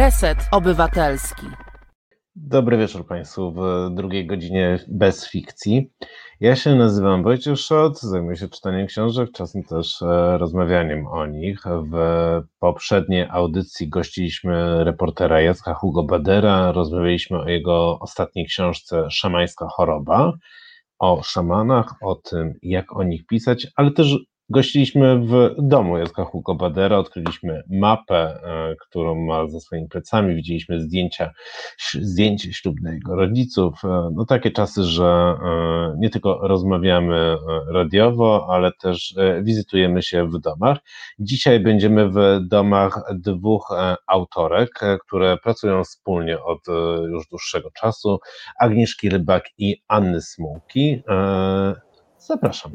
Reset Obywatelski. Dobry wieczór Państwu w drugiej godzinie bez fikcji. Ja się nazywam Wojciech Szot, zajmuję się czytaniem książek, czasem też e, rozmawianiem o nich. W poprzedniej audycji gościliśmy reportera Jacka Hugo Badera, rozmawialiśmy o jego ostatniej książce Szamańska choroba, o szamanach, o tym jak o nich pisać, ale też Gościliśmy w domu Jacka Hugo Badera, odkryliśmy mapę, e, którą ma za swoimi plecami, widzieliśmy zdjęcia, zdjęcie ślubne jego rodziców. E, no takie czasy, że e, nie tylko rozmawiamy radiowo, ale też wizytujemy się w domach. Dzisiaj będziemy w domach dwóch autorek, które pracują wspólnie od już dłuższego czasu, Agnieszki Rybak i Anny Smułki. Zapraszam.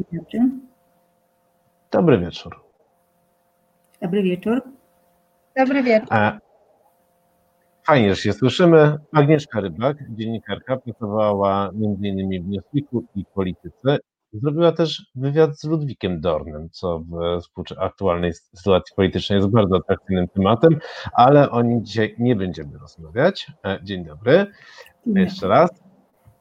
Dobry wieczór. Dobry wieczór. Dobry wieczór. Fajnie, że się słyszymy. Agnieszka Rybak, dziennikarka, pracowała m.in. w Newsweeku i Polityce. Zrobiła też wywiad z Ludwikiem Dornem, co w aktualnej sytuacji politycznej jest bardzo atrakcyjnym tematem, ale o nim dzisiaj nie będziemy rozmawiać. E, dzień dobry. Jeszcze raz.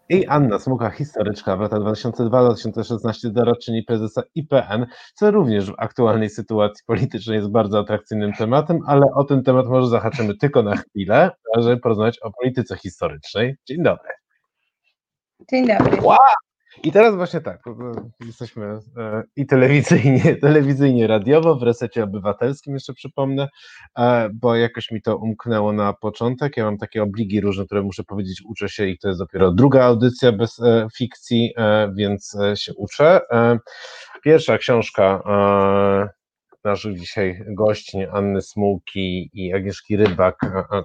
I Anna Smuka, historyczka w latach 2002-2016 doradczyni prezesa IPN, co również w aktualnej sytuacji politycznej jest bardzo atrakcyjnym tematem, ale o ten temat może zahaczymy tylko na chwilę, żeby porozmawiać o polityce historycznej. Dzień dobry. Dzień dobry. Wow! I teraz właśnie tak, jesteśmy e, i telewizyjnie, telewizyjnie radiowo, w resecie obywatelskim jeszcze przypomnę, e, bo jakoś mi to umknęło na początek. Ja mam takie obligi różne, które muszę powiedzieć, uczę się i to jest dopiero druga audycja bez e, fikcji, więc się uczę. Pierwsza książka naszych dzisiaj gości Anny Smułki i Agnieszki Rybak,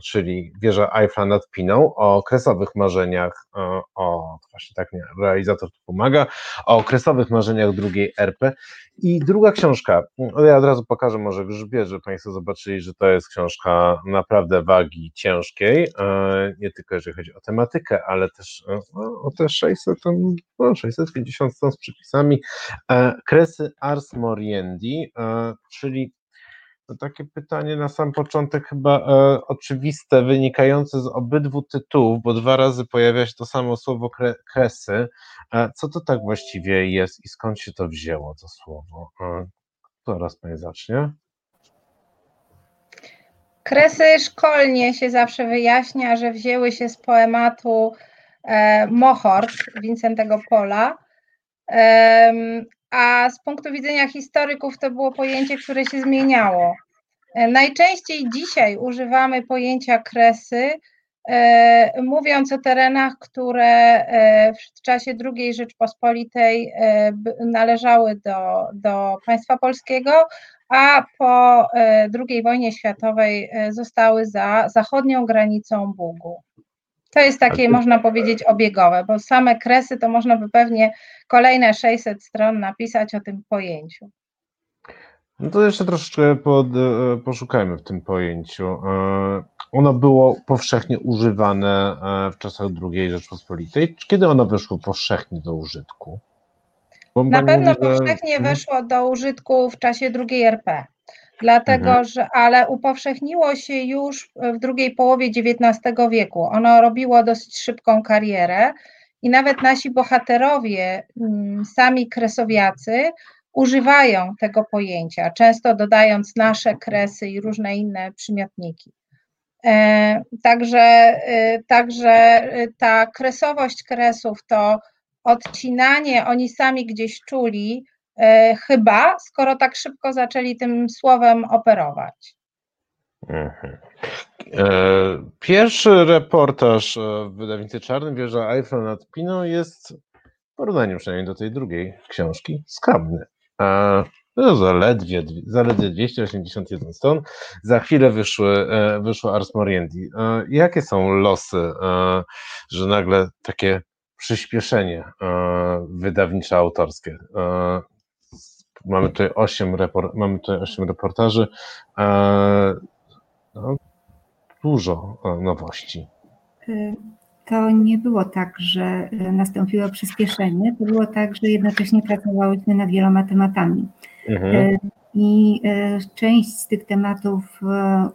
czyli Wieża Eiffla nad Piną, o okresowych marzeniach, o, właśnie tak nie, realizator tu pomaga, o okresowych marzeniach drugiej RP. I druga książka, ja od razu pokażę może grzbie, żeby Państwo zobaczyli, że to jest książka naprawdę wagi ciężkiej, nie tylko jeżeli chodzi o tematykę, ale też no, o te 600, no, 650 stron z przypisami. E, Kresy Ars Moriendi, e, czyli to takie pytanie na sam początek chyba e, oczywiste, wynikające z obydwu tytułów, bo dwa razy pojawia się to samo słowo kre, kresy. E, co to tak właściwie jest i skąd się to wzięło, to słowo? E, to raz Pani zacznie. Kresy szkolnie się zawsze wyjaśnia, że wzięły się z poematu e, Mohort Wincentego Pola, a z punktu widzenia historyków to było pojęcie, które się zmieniało. E, najczęściej dzisiaj używamy pojęcia kresy, e, mówiąc o terenach, które e, w czasie II Rzeczpospolitej należały do, do państwa polskiego, a po II wojnie światowej zostały za zachodnią granicą Bugu. To jest takie, można powiedzieć, obiegowe, bo same kresy to można by pewnie kolejne 600 stron napisać o tym pojęciu. No to jeszcze troszeczkę pod, e, poszukajmy w tym pojęciu. E, ono było powszechnie używane e, w czasach II Rzeczpospolitej. Kiedy ono wyszło powszechnie do użytku? Bo Na pewno mówi, że... powszechnie mhm. weszło do użytku w czasie II RP dlatego mhm. że, ale upowszechniło się już w drugiej połowie XIX wieku. Ono robiło dosyć szybką karierę i nawet nasi bohaterowie, mm, sami kresowiacy, używają tego pojęcia, często dodając nasze kresy i różne inne przymiotniki. E, także, e, także e, ta kresowość kresów to odcinanie, oni sami gdzieś czuli, chyba, skoro tak szybko zaczęli tym słowem operować. Mhm. E, pierwszy reportaż w wydawnictwie Czarnym Wieża Eiffel nad Piną jest w porównaniu przynajmniej do tej drugiej książki skromny. No, zaledwie, zaledwie 281 stron. Za chwilę wyszły, e, wyszło Ars Moriendi. Jakie są losy, że nagle takie przyspieszenie wydawnicze autorskie Mamy tutaj 8, repor mamy tutaj 8 reportaży. E, no, dużo e, nowości. E, to nie było tak, że e, nastąpiło przyspieszenie, to było tak, że jednocześnie pracowałyśmy nad wieloma tematami. Mhm. i część z tych tematów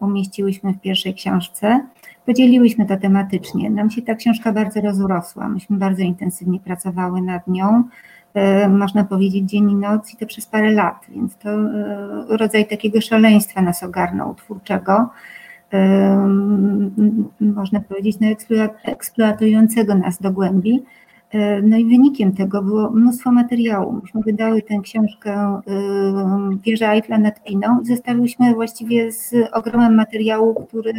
umieściłyśmy w pierwszej książce. Podzieliłyśmy to tematycznie. Nam się ta książka bardzo rozrosła. Myśmy bardzo intensywnie pracowały nad nią. Można powiedzieć dzień i noc i to przez parę lat, więc to rodzaj takiego szaleństwa nas ogarnął twórczego można powiedzieć, no, eksploatującego nas do głębi. No i wynikiem tego było mnóstwo materiału. Myśmy wydały tę książkę Wieża Eiffla nad Piną i właściwie z ogromem materiału, który,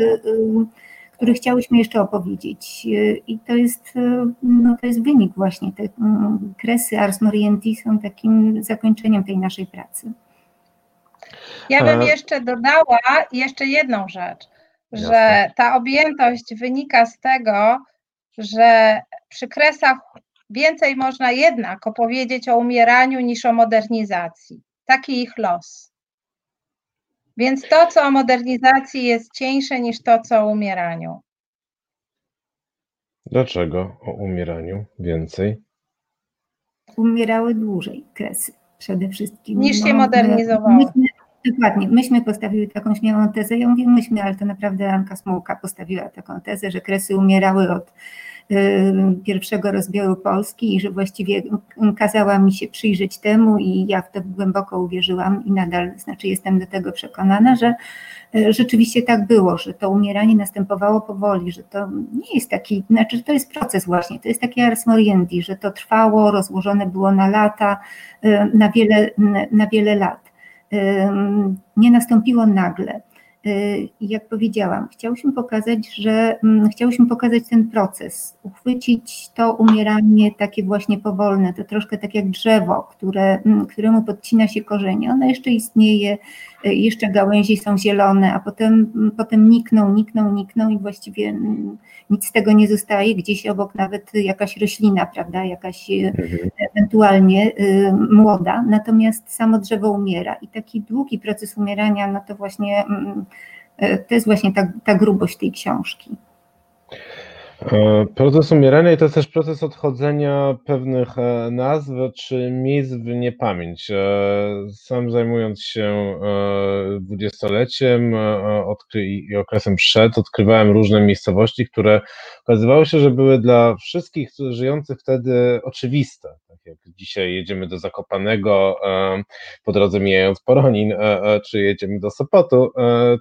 który chciałyśmy jeszcze opowiedzieć. I to jest, no to jest wynik właśnie. Te kresy Ars Moriendi są takim zakończeniem tej naszej pracy. Ja bym jeszcze dodała jeszcze jedną rzecz że ta objętość wynika z tego, że przy kresach więcej można jednak opowiedzieć o umieraniu niż o modernizacji. Taki ich los. Więc to, co o modernizacji jest cieńsze niż to, co o umieraniu. Dlaczego o umieraniu więcej? Umierały dłużej kresy przede wszystkim. Niż się no, modernizowały. Myśmy, Dokładnie. Myśmy postawiły taką śmiałą tezę. Ja mówię myśmy, ale to naprawdę Anka Smułka postawiła taką tezę, że kresy umierały od pierwszego rozbioru Polski i że właściwie kazała mi się przyjrzeć temu i ja w to głęboko uwierzyłam i nadal, znaczy jestem do tego przekonana, że y, rzeczywiście tak było, że to umieranie następowało powoli, że to nie jest taki, znaczy to jest proces właśnie, to jest taki ars moriendi, że to trwało, rozłożone było na lata, y, na wiele, na wiele lat nie nastąpiło nagle. Y, jak powiedziałam, chciałyśmy pokazać, że mm, chciałyśmy pokazać ten proces, uchwycić to umieranie takie właśnie powolne, to troszkę tak jak drzewo, które, mm, któremu podcina się korzenie. Ono jeszcze istnieje, jeszcze gałęzie są zielone, a potem, mm, potem nikną, nikną, nikną i właściwie nic z tego nie zostaje, gdzieś obok nawet jakaś roślina, prawda, jakaś y, mhm. ewentualnie młoda, natomiast samo drzewo umiera i taki długi proces umierania, no to właśnie E, to jest właśnie ta, ta grubość tej książki. E, proces umierania to jest też proces odchodzenia pewnych e, nazw czy miejsc w niepamięć. Sam zajmując się dwudziestoleciem i okresem przed, odkrywałem różne miejscowości, które okazywało się, że były dla wszystkich żyjących wtedy oczywiste jak dzisiaj jedziemy do Zakopanego, e, po drodze mijając Poronin, e, e, czy jedziemy do Sopotu,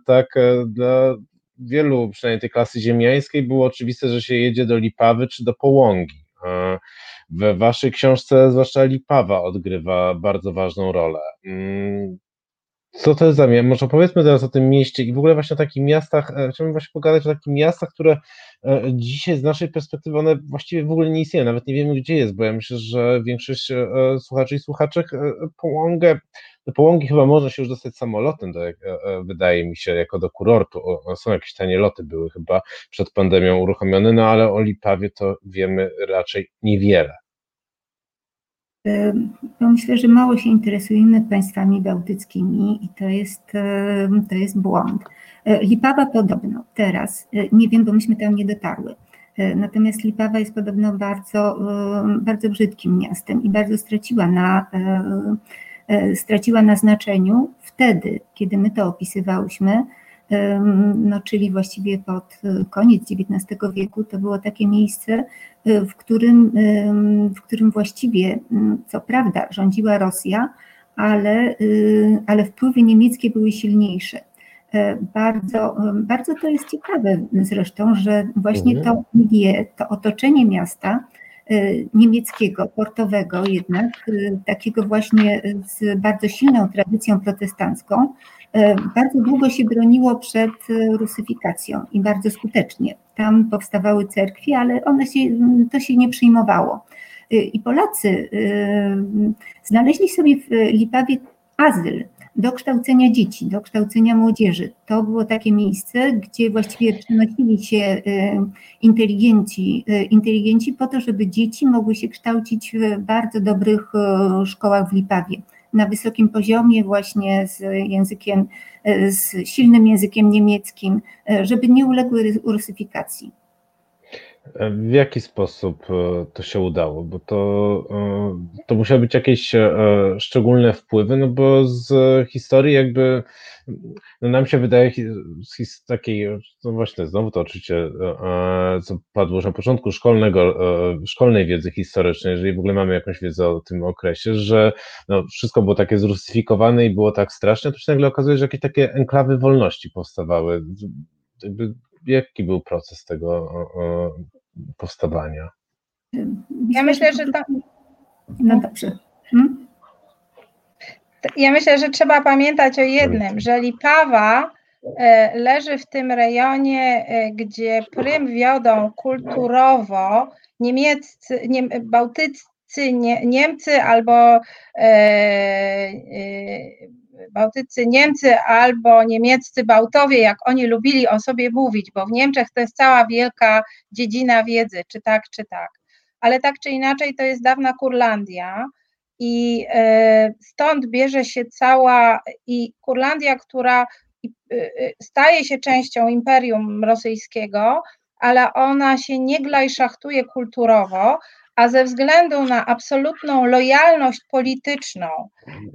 tak dla wielu, przynajmniej tej klasy ziemiańskiej, było oczywiste, że się jedzie do Lipawy czy do Połągi. We waszej książce zwłaszcza Lipawa odgrywa bardzo ważną rolę. Co to jest za miasto? Może powiedzmy teraz o tym mieście i w ogóle właśnie o takich miastach, chciałbym właśnie pogadać o takich miastach, które E, dzisiaj z naszej perspektywy one właściwie w ogóle nie istnieją, nawet nie wiemy gdzie jest, bo ja myślę, że większość e, słuchaczy i słuchaczek e, Połągę, do Połągi chyba można się już dostać samolotem, do, wydaje mi się, jako do kurortu. Są jakieś tanie loty były chyba przed pandemią uruchomione, no ale o Lipawie to wiemy raczej niewiele. Ja myślę, że mało się interesujemy państwami bałtyckimi i to jest, to jest błąd. E, Lipawa podobno teraz, e, nie wiem, bo myśmy tam nie dotarły, e, natomiast Lipawa jest podobno bardzo, bardzo brzydkim miastem i bardzo straciła na, straciła na znaczeniu wtedy, kiedy my to opisywałyśmy, no, czyli właściwie pod koniec XIX wieku, to było takie miejsce, w którym, w którym właściwie, co prawda, rządziła Rosja, ale, ale wpływy niemieckie były silniejsze. E, bardzo, bardzo to jest ciekawe zresztą, że właśnie mhm. to milieu, to otoczenie miasta e, niemieckiego, portowego jednak, e, takiego właśnie z bardzo silną tradycją protestancką, bardzo długo się broniło przed rusyfikacją i bardzo skutecznie. Tam powstawały cerkwie, ale one się, to się nie przyjmowało. I Polacy znaleźli sobie w Lipawie azyl do kształcenia dzieci, do kształcenia młodzieży. To było takie miejsce, gdzie właściwie przenosili się inteligenci, inteligenci po to, żeby dzieci mogły się kształcić w bardzo dobrych szkołach w Lipawie. Na wysokim poziomie, właśnie z językiem, z silnym językiem niemieckim, żeby nie uległy rusyfikacji. W jaki sposób e, to się udało? Bo to, e, to musiały być jakieś e, szczególne wpływy, no bo z historii jakby no nam się wydaje z takiej, no właśnie znowu to oczywiście, co padło już na początku szkolnego, szkolnej wiedzy historycznej, jeżeli w ogóle mamy jakąś wiedzę o tym okresie, że no wszystko było takie zrusyfikowane i było tak straszne, to się nagle okazuje, że jakieś takie enklawy wolności powstawały. Jaki był proces tego powstawania? Ja myślę, że to. No dobrze. Hmm? Ja myślę, że trzeba pamiętać o jednym, że Lipawa e, leży w tym rejonie, e, gdzie prym wiodą kulturowo niemieccy, nie, bałtyccy, nie, Niemcy albo e, e, Bałtycy Niemcy albo niemieccy Bałtowie, jak oni lubili o sobie mówić, bo w Niemczech to jest cała wielka dziedzina wiedzy, czy tak, czy tak. Ale tak czy inaczej to jest dawna Kurlandia i e, stąd bierze się cała i Kurlandia, która e, e, staje się częścią Imperium Rosyjskiego, ale ona się nie glajszachtuje kulturowo, a ze względu na absolutną lojalność polityczną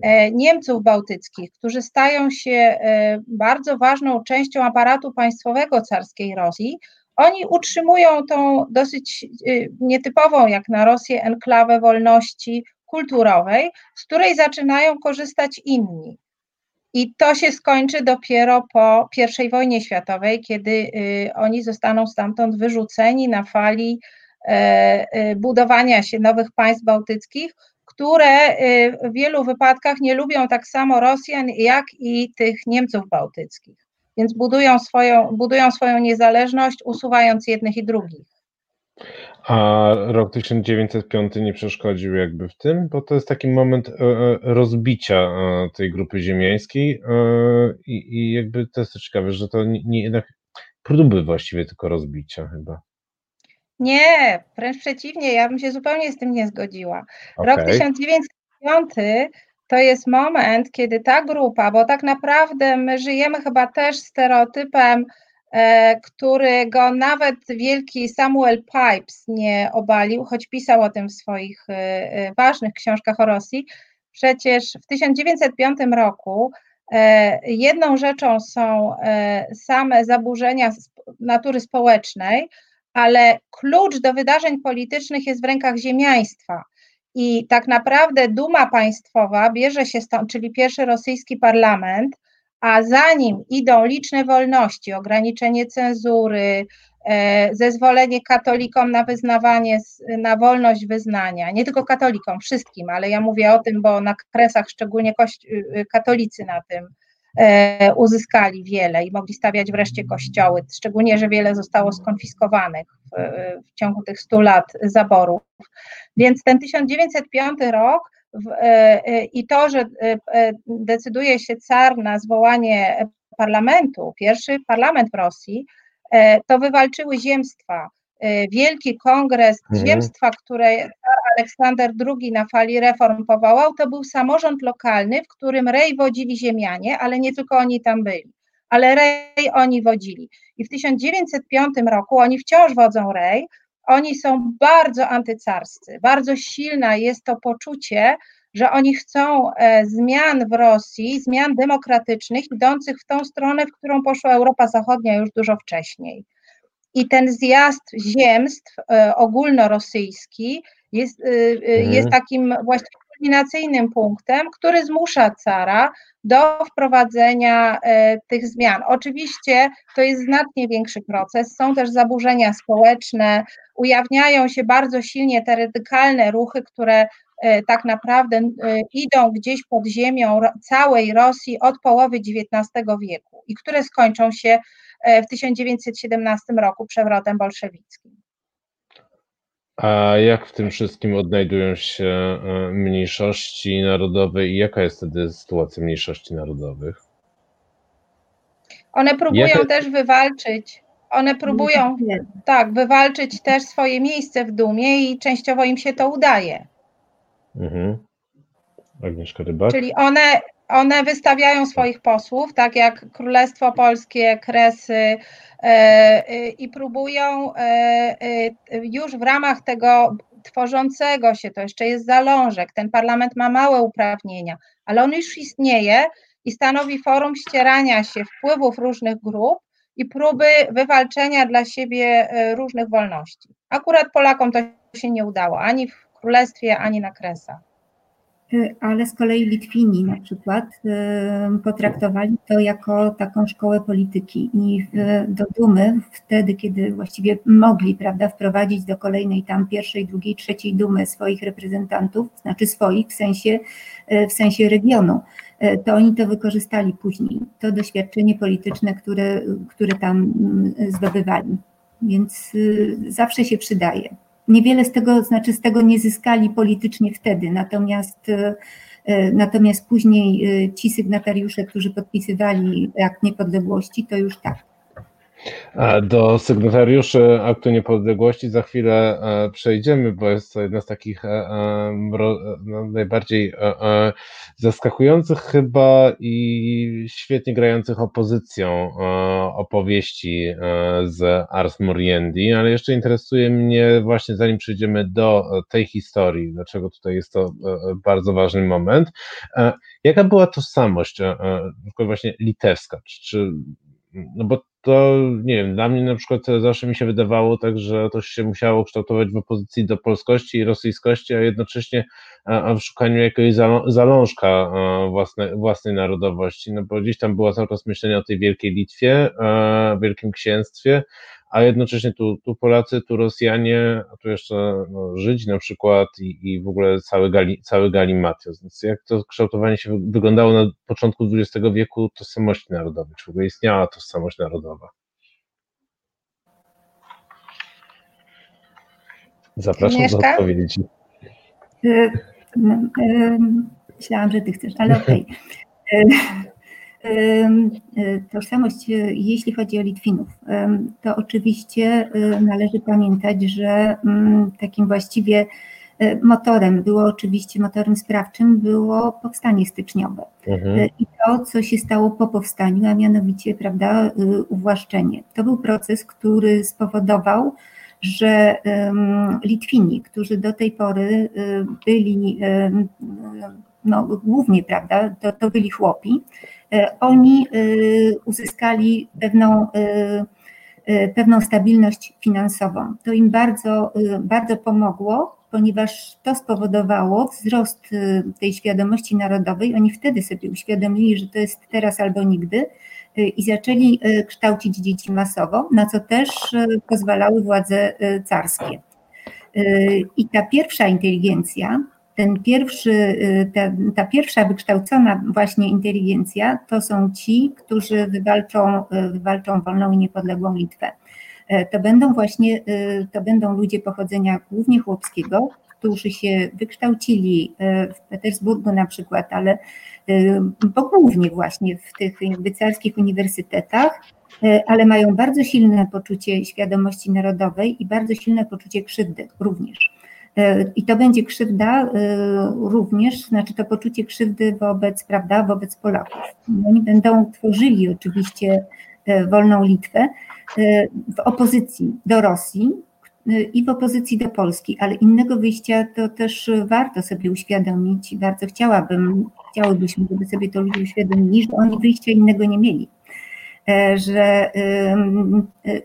e, Niemców bałtyckich, którzy stają się e, bardzo ważną częścią aparatu państwowego carskiej Rosji, oni utrzymują tą dosyć e, nietypową jak na Rosję enklawę wolności kulturowej, z której zaczynają korzystać inni. I to się skończy dopiero po I wojnie światowej, kiedy oni zostaną stamtąd wyrzuceni na fali budowania się nowych państw bałtyckich, które e, w wielu wypadkach nie lubią tak samo Rosjan, jak i tych Niemców bałtyckich. Więc budują swoją, budują swoją niezależność, usuwając jednych i drugich. A rok 1905 nie przeszkodził jakby w tym, bo to jest taki moment rozbicia tej grupy ziemiańskiej i jakby to jest ciekawe, że to nie jednak próby właściwie tylko rozbicia chyba. Nie, wręcz przeciwnie, ja bym się zupełnie z tym nie zgodziła. Rok 1905 to jest moment, kiedy ta grupa, bo tak naprawdę my żyjemy chyba też stereotypem, e, którego nawet wielki Samuel Pipes nie obalił, choć pisał o tym w swoich e, e, ważnych książkach o Rosji. Przecież w 1905 roku jedną rzeczą są same zaburzenia natury społecznej, ale klucz do wydarzeń politycznych jest w rękach ziemiaństwa. I tak naprawdę duma państwowa bierze się stąd, czyli pierwszy rosyjski parlament, a za nim idą liczne wolności, ograniczenie cenzury, e, zezwolenie katolikom na wyznawanie, na wolność wyznania. Nie tylko katolikom, wszystkim, ale ja mówię o tym, bo na kresach szczególnie y, katolicy na tym uzyskali wiele i mogli stawiać wreszcie kościoły, szczególnie, że wiele zostało skonfiskowanych w, w ciągu tych 100 lat zaborów. Więc ten 1905 rok e, e, i to, że decyduje się car na zwołanie parlamentu, pierwszy parlament w Rosji, to wywalczyły ziemstwa. Wielki kongres mhm. ziemstwa, które Aleksander II na fali reform powołał, to był samorząd lokalny, w którym rej wodzili ziemianie, ale nie tylko oni tam byli, ale rej oni wodzili. I w 1905 roku oni wciąż wodzą rej, oni są bardzo antycarscy, bardzo silna jest to poczucie, że oni chcą e, zmian w Rosji, zmian demokratycznych, idących w tą stronę, w którą poszła Europa Zachodnia już dużo wcześniej. I ten zjazd ziemstw e, ogólnorosyjski jest, y, y, mhm. jest takim właściwie kulminacyjnym punktem, który zmusza cara do wprowadzenia e, tych zmian. Oczywiście to jest znacznie większy proces, są też zaburzenia społeczne, ujawniają się bardzo silnie te radykalne ruchy, które e, tak naprawdę e, idą gdzieś pod ziemią całej Rosji od połowy XIX wieku i które skończą się w 1917 roku przewrotem bolszewickim. A jak w tym wszystkim odnajdują się e, mniejszości narodowe i jaka jest wtedy sytuacja mniejszości narodowych? One próbują jaka... też wywalczyć, one próbują tak, wywalczyć też swoje miejsce w dumie i częściowo im się to udaje. Mhm. Agnieszka Rybak. Czyli one, one wystawiają swoich posłów, tak jak Królestwo Polskie, Kresy i próbują już w ramach tego tworzącego się, to jeszcze jest zalążek, ten parlament ma małe uprawnienia, ale on już istnieje i stanowi forum ścierania się wpływów różnych grup i próby wywalczenia dla siebie różnych wolności. Akurat Polakom to się nie udało, ani w Królestwie, ani na Kresach. Y, ale z kolei Litwini na przykład y, potraktowali to jako taką szkołę polityki i do Dumy wtedy, kiedy właściwie mogli prawda, wprowadzić do kolejnej tam pierwszej, drugiej, trzeciej Dumy swoich reprezentantów, znaczy swoich w sensie, w sensie regionu, to oni to wykorzystali później, to doświadczenie polityczne, które, które tam zdobywali. Więc zawsze się przydaje niewiele z tego, znaczy z tego nie zyskali politycznie wtedy, natomiast e, Natomiast później e, ci sygnatariusze, którzy podpisywali akt niepodległości, to już tak. Do sygnatariuszy Aktu Niepodległości za chwilę e, przejdziemy, bo jest to jedna z takich e, e, no, najbardziej zaskakujących chyba i świetnie grających opozycją opowieści z Ars Moriendi, ale jeszcze interesuje mnie właśnie zanim przejdziemy do tej historii, dlaczego tutaj jest to bardzo ważny moment, jaka była tożsamość właśnie litewska, czy, no bo to nie wiem, dla mnie na przykład zawsze mi się wydawało tak, że to się musiało kształtować w opozycji do polskości i rosyjskości, a jednocześnie w szukaniu jakiegoś zalążka własnej, własnej narodowości, no bo gdzieś tam było cały czas myślenie o tej wielkiej Litwie, wielkim księstwie, a jednocześnie tu, tu Polacy, tu Rosjanie, a tu jeszcze no, Żydzi na przykład i, i w ogóle cały, gali, cały galimatios. Więc jak to kształtowanie się wyglądało na początku XX wieku tożsamości narodowej? Czy w ogóle istniała tożsamość narodowa? Zapraszam Mieszka? do odpowiedzi. Y, myślałam, że ty chcesz, ale okej. Okay. Y, tożsamość, y, jeśli chodzi o Litwinów, to oczywiście y, należy pamiętać, że takim właściwie motorem było oczywiście, motorem sprawczym było powstanie styczniowe. Mhm. I to, co się stało po powstaniu, a mianowicie, prawda, uwłaszczenie. To był proces, który spowodował, że Litwini, którzy do tej pory byli, no, głównie, prawda, to, to byli chłopi, E, oni e, uzyskali pewną, e, pewną stabilność finansową. To im bardzo, bardzo pomogło, ponieważ to spowodowało wzrost tej świadomości narodowej. Oni wtedy sobie uświadomili, że to jest teraz albo nigdy i zaczęli kształcić dzieci masowo, na co też pozwalały władze carskie. I ta pierwsza inteligencja, ten pierwszy, y, ta, ta, pierwsza wykształcona właśnie inteligencja to są ci, którzy wywalczą, y, wywalczą wolną i niepodległą Litwę. E, to będą właśnie, y, to będą ludzie pochodzenia głównie chłopskiego, którzy się wykształcili w Petersburgu na przykład, ale bo głównie właśnie w tych jakby uniwersytetach, ale mają bardzo silne poczucie świadomości narodowej i bardzo silne poczucie krzywdy również. E, I to będzie krzywda e, również, znaczy to poczucie krzywdy wobec, prawda, wobec Polaków. Oni będą tworzyli oczywiście e, wolną Litwę w opozycji do Rosji i w opozycji do Polski, ale innego wyjścia to też warto sobie uświadomić. Bardzo chciałabym, chciałybyśmy, żeby sobie to ludzie uświadomili, że oni wyjścia innego nie mieli. E, że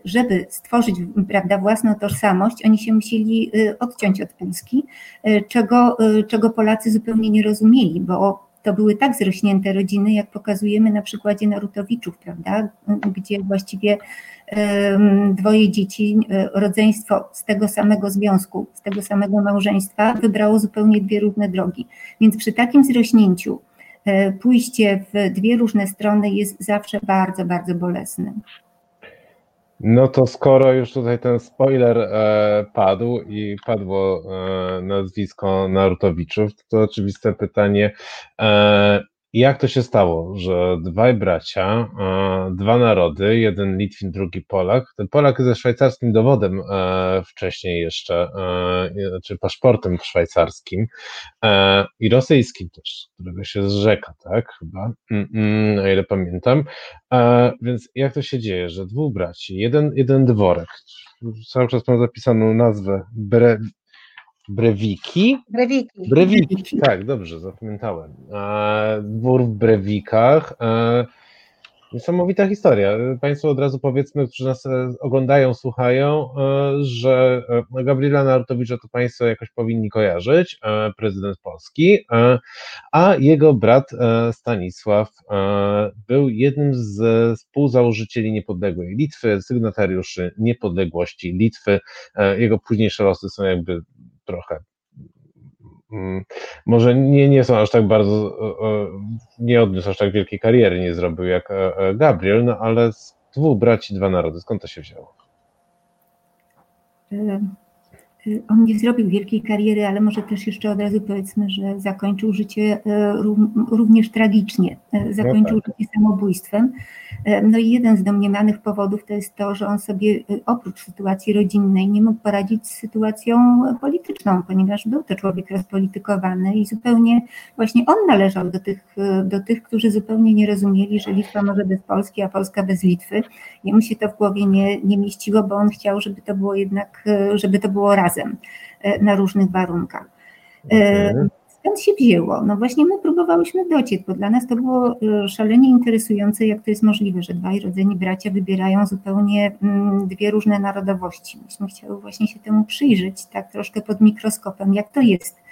żeby stworzyć prawda, własną tożsamość, oni się musieli y, odciąć od Polski, y, czego, y, czego Polacy zupełnie nie rozumieli, bo to były tak zrośnięte rodziny, jak pokazujemy na przykładzie Narutowiczów, prawda, gdzie właściwie dwoje dzieci, rodzeństwo z tego samego związku, z tego samego małżeństwa wybrało zupełnie dwie różne drogi. Więc przy takim zrośnięciu E, pójście w dwie różne strony jest zawsze bardzo, bardzo bolesne. No to skoro już tutaj ten spoiler e, padł i padło e, nazwisko Narutowiczów, to oczywiste pytanie, e, jak to się stało, że dwaj bracia, dwa narody, jeden Litwin, drugi Polak, ten Polak ze szwajcarskim dowodem e, wcześniej jeszcze, e, czy paszportem szwajcarskim e, i rosyjskim też, którego się zrzeka, tak, chyba, mm, mm, o ile pamiętam. Więc jak to się dzieje, że dwóch braci, jeden, jeden dworek, cały czas mam zapisaną nazwę Bre, Brewiki? Brewiki. Brewiki, tak, dobrze, zapamiętałem. E, dwór w Brewikach. E, niesamowita historia. Państwo od razu powiedzmy, którzy nas e, oglądają, słuchają, e, że Gabriela Narutowicza to Państwo jakoś powinni kojarzyć, prezydent Polski, a jego brat Stanisław był jednym z współzałożycieli niepodległej Litwy, sygnatariuszy niepodległości Litwy. Jego późniejsze losy są jakby trochę. Mm, może nie, nie są aż tak bardzo, nie odniósł aż tak wielkiej kariery, nie zrobił jak e, e, Gabriel, no ale z dwóch braci, dwa narody, skąd to się wzięło? Y, on nie zrobił wielkiej kariery, ale może też jeszcze od razu powiedzmy, że zakończył życie e, również tragicznie. Zakończył no tak. życie samobójstwem. No i jeden z domniemanych powodów to jest to, że on sobie oprócz sytuacji rodzinnej nie mógł poradzić z sytuacją polityczną, ponieważ był to człowiek rozpolitykowany i zupełnie właśnie on należał do tych, do tych którzy zupełnie nie rozumieli, że Litwa może bez Polski, a Polska bez Litwy. Jemu się to w głowie nie, nie mieściło, bo on chciał, żeby to było jednak, żeby to było raz razem e, na różnych warunkach. E, mhm. Skąd się wzięło? No właśnie my próbowałyśmy dociec, bo dla nas to było e, szalenie interesujące, jak to jest możliwe, że dwaj rodzeni bracia wybierają zupełnie mm, dwie różne narodowości. Myśmy chciały właśnie się temu przyjrzeć, tak troszkę pod mikroskopem, jak to jest.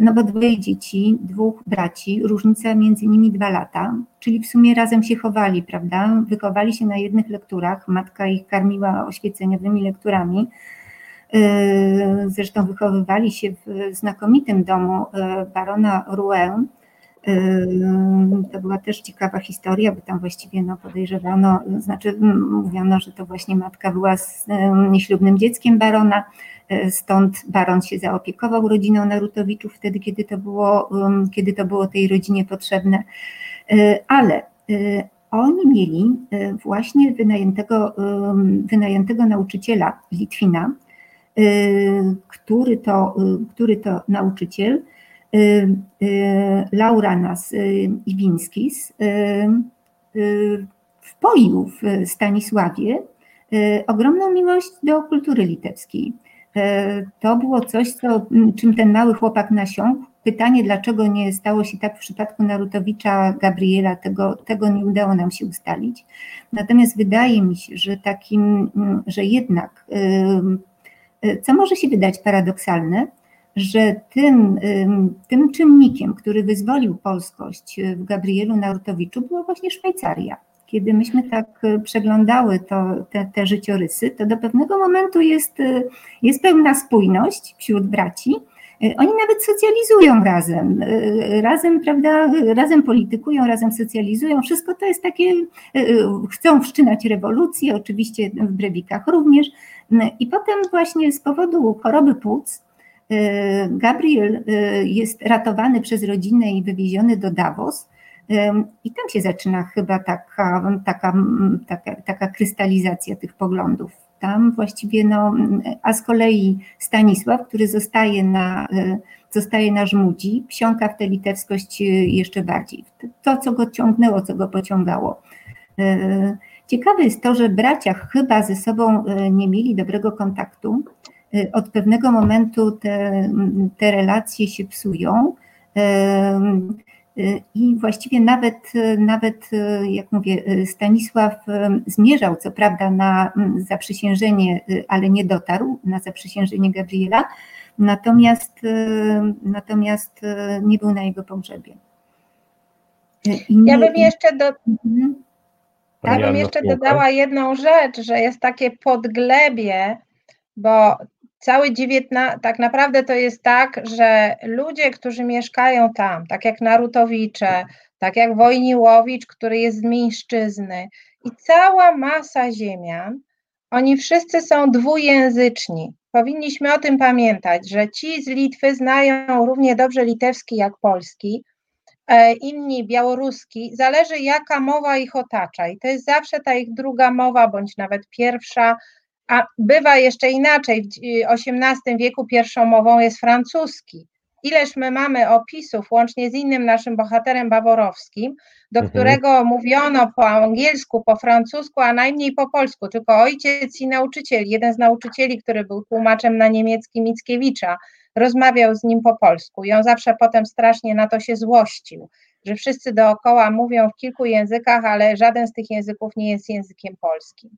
No bo dwoje dzieci, dwóch braci, różnica między nimi dwa lata, czyli w sumie razem się chowali, prawda? Wychowali się na jednych lekturach, matka ich karmiła oświeceniowymi lekturami, zresztą wychowywali się w znakomitym domu y, barona Rouen. Y, to była też ciekawa historia, bo tam właściwie no, podejrzewano, znaczy mówiono, że to właśnie matka była z nieślubnym dzieckiem barona, stąd baron się zaopiekował rodziną Narutowiczów wtedy, kiedy to było, kiedy to było tej rodzinie potrzebne. Ale oni mieli właśnie wynajętego, wynajętego nauczyciela Litwina, który to, y, który to nauczyciel, y, Lauranas Iwinskis, wpoił w Stanisławie ogromną miłość do kultury litewskiej. To było coś, co, czym ten mały chłopak nasiąkł. Pytanie, dlaczego nie stało się tak w przypadku Narutowicza, Gabriela, tego, tego nie udało nam się ustalić. Natomiast wydaje mi się, że takim, że jednak co może się wydać paradoksalne, że tym, tym czynnikiem, który wyzwolił polskość w Gabrielu Narutowiczu, była właśnie Szwajcaria. Kiedy myśmy tak przeglądały to, te, te życiorysy, to do pewnego momentu jest, jest pełna spójność wśród braci. Oni nawet socjalizują razem, razem, prawda, razem politykują, razem socjalizują. Wszystko to jest takie, chcą wszczynać rewolucję, oczywiście w Brewikach również, i potem właśnie z powodu choroby płuc y, Gabriel y, jest ratowany przez rodzinę i wywieziony do Davos. Y, I tam się zaczyna chyba taka, taka, taka, taka krystalizacja tych poglądów. Tam właściwie, no, a z kolei Stanisław, który zostaje na, zostaje na żmudzi, wsiąka w tę litewskość jeszcze bardziej. To, co go ciągnęło, co go pociągało. Ciekawe jest to, że bracia chyba ze sobą e, nie mieli dobrego kontaktu. E, od pewnego momentu te, te relacje się psują. E, I właściwie nawet, nawet, jak mówię, Stanisław zmierzał co prawda na zaprzysiężenie, ale nie dotarł na zaprzysiężenie Gabriela, natomiast, natomiast nie był na jego pogrzebie. Nie, ja bym jeszcze do, mhm. Ja bym jeszcze dodała jedną rzecz, że jest takie podglebie, bo cały XIX, tak naprawdę to jest tak, że ludzie, którzy mieszkają tam, tak jak Narutowicze, tak jak Wojniłowicz, który jest z Mińszczyzny i cała masa ziemian, oni wszyscy są dwujęzyczni. Powinniśmy o tym pamiętać, że ci z Litwy znają równie dobrze litewski jak polski, inni białoruski, zależy jaka mowa ich otacza i to jest zawsze ta ich druga mowa, bądź nawet pierwsza, a bywa jeszcze inaczej, w XVIII wieku pierwszą mową jest francuski. Ileż my mamy opisów, łącznie z innym naszym bohaterem baworowskim, do mhm. którego mówiono po angielsku, po francusku, a najmniej po polsku, tylko ojciec i nauczyciel, jeden z nauczycieli, który był tłumaczem na niemiecki Mickiewicza, rozmawiał z nim po polsku i on zawsze potem strasznie na to się złościł, że wszyscy dookoła mówią w kilku językach, ale żaden z tych języków nie jest językiem polskim.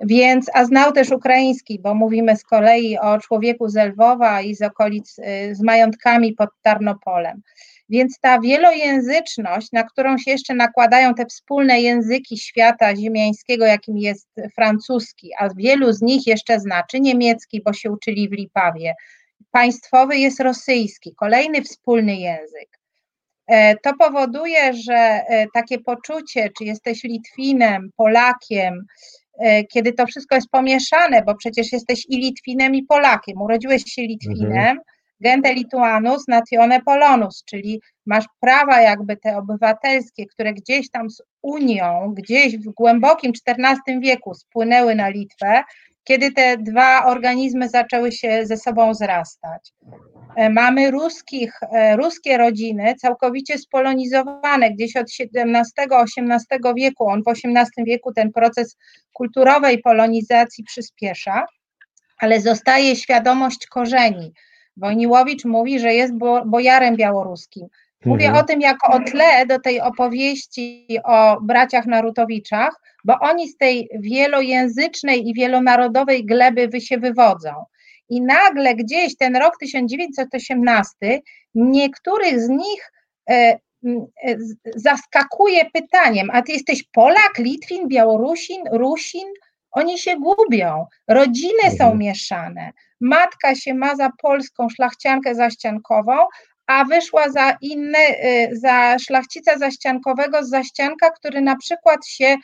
Więc, a znał też ukraiński, bo mówimy z kolei o człowieku z Lwowa i z okolic, y, z majątkami pod Tarnopolem. Więc ta wielojęzyczność, na którą się jeszcze nakładają te wspólne języki świata ziemiańskiego, jakim jest francuski, a wielu z nich jeszcze znaczy niemiecki, bo się uczyli w Lipawie. Państwowy jest rosyjski, kolejny wspólny język. E, to powoduje, że e, takie poczucie, czy jesteś Litwinem, Polakiem, E, kiedy to wszystko jest pomieszane, bo przecież jesteś i Litwinem, i Polakiem. Urodziłeś się Litwinem, mhm. gente lituanus natione polonus, czyli masz prawa jakby te obywatelskie, które gdzieś tam z Unią, gdzieś w głębokim XIV wieku spłynęły na Litwę, kiedy te dwa organizmy zaczęły się ze sobą zrastać. E, mamy ruskich, e, ruskie rodziny całkowicie spolonizowane gdzieś od XVII-XVIII wieku. On w XVIII wieku ten proces kulturowej polonizacji przyspiesza, ale zostaje świadomość korzeni. Wojniłowicz mówi, że jest bojarem białoruskim. Mówię mhm. o tym jako o tle do tej opowieści o braciach Narutowiczach, bo oni z tej wielojęzycznej i wielonarodowej gleby wy się wywodzą. I nagle gdzieś ten rok 1918 niektórych z nich e, e, zaskakuje pytaniem, a ty jesteś Polak, Litwin, Białorusin, Rusin? Oni się gubią, rodziny są mhm. mieszane. Matka się ma za polską szlachciankę zaściankową, a wyszła za inny, e, za szlachcica zaściankowego z zaścianka, który na przykład się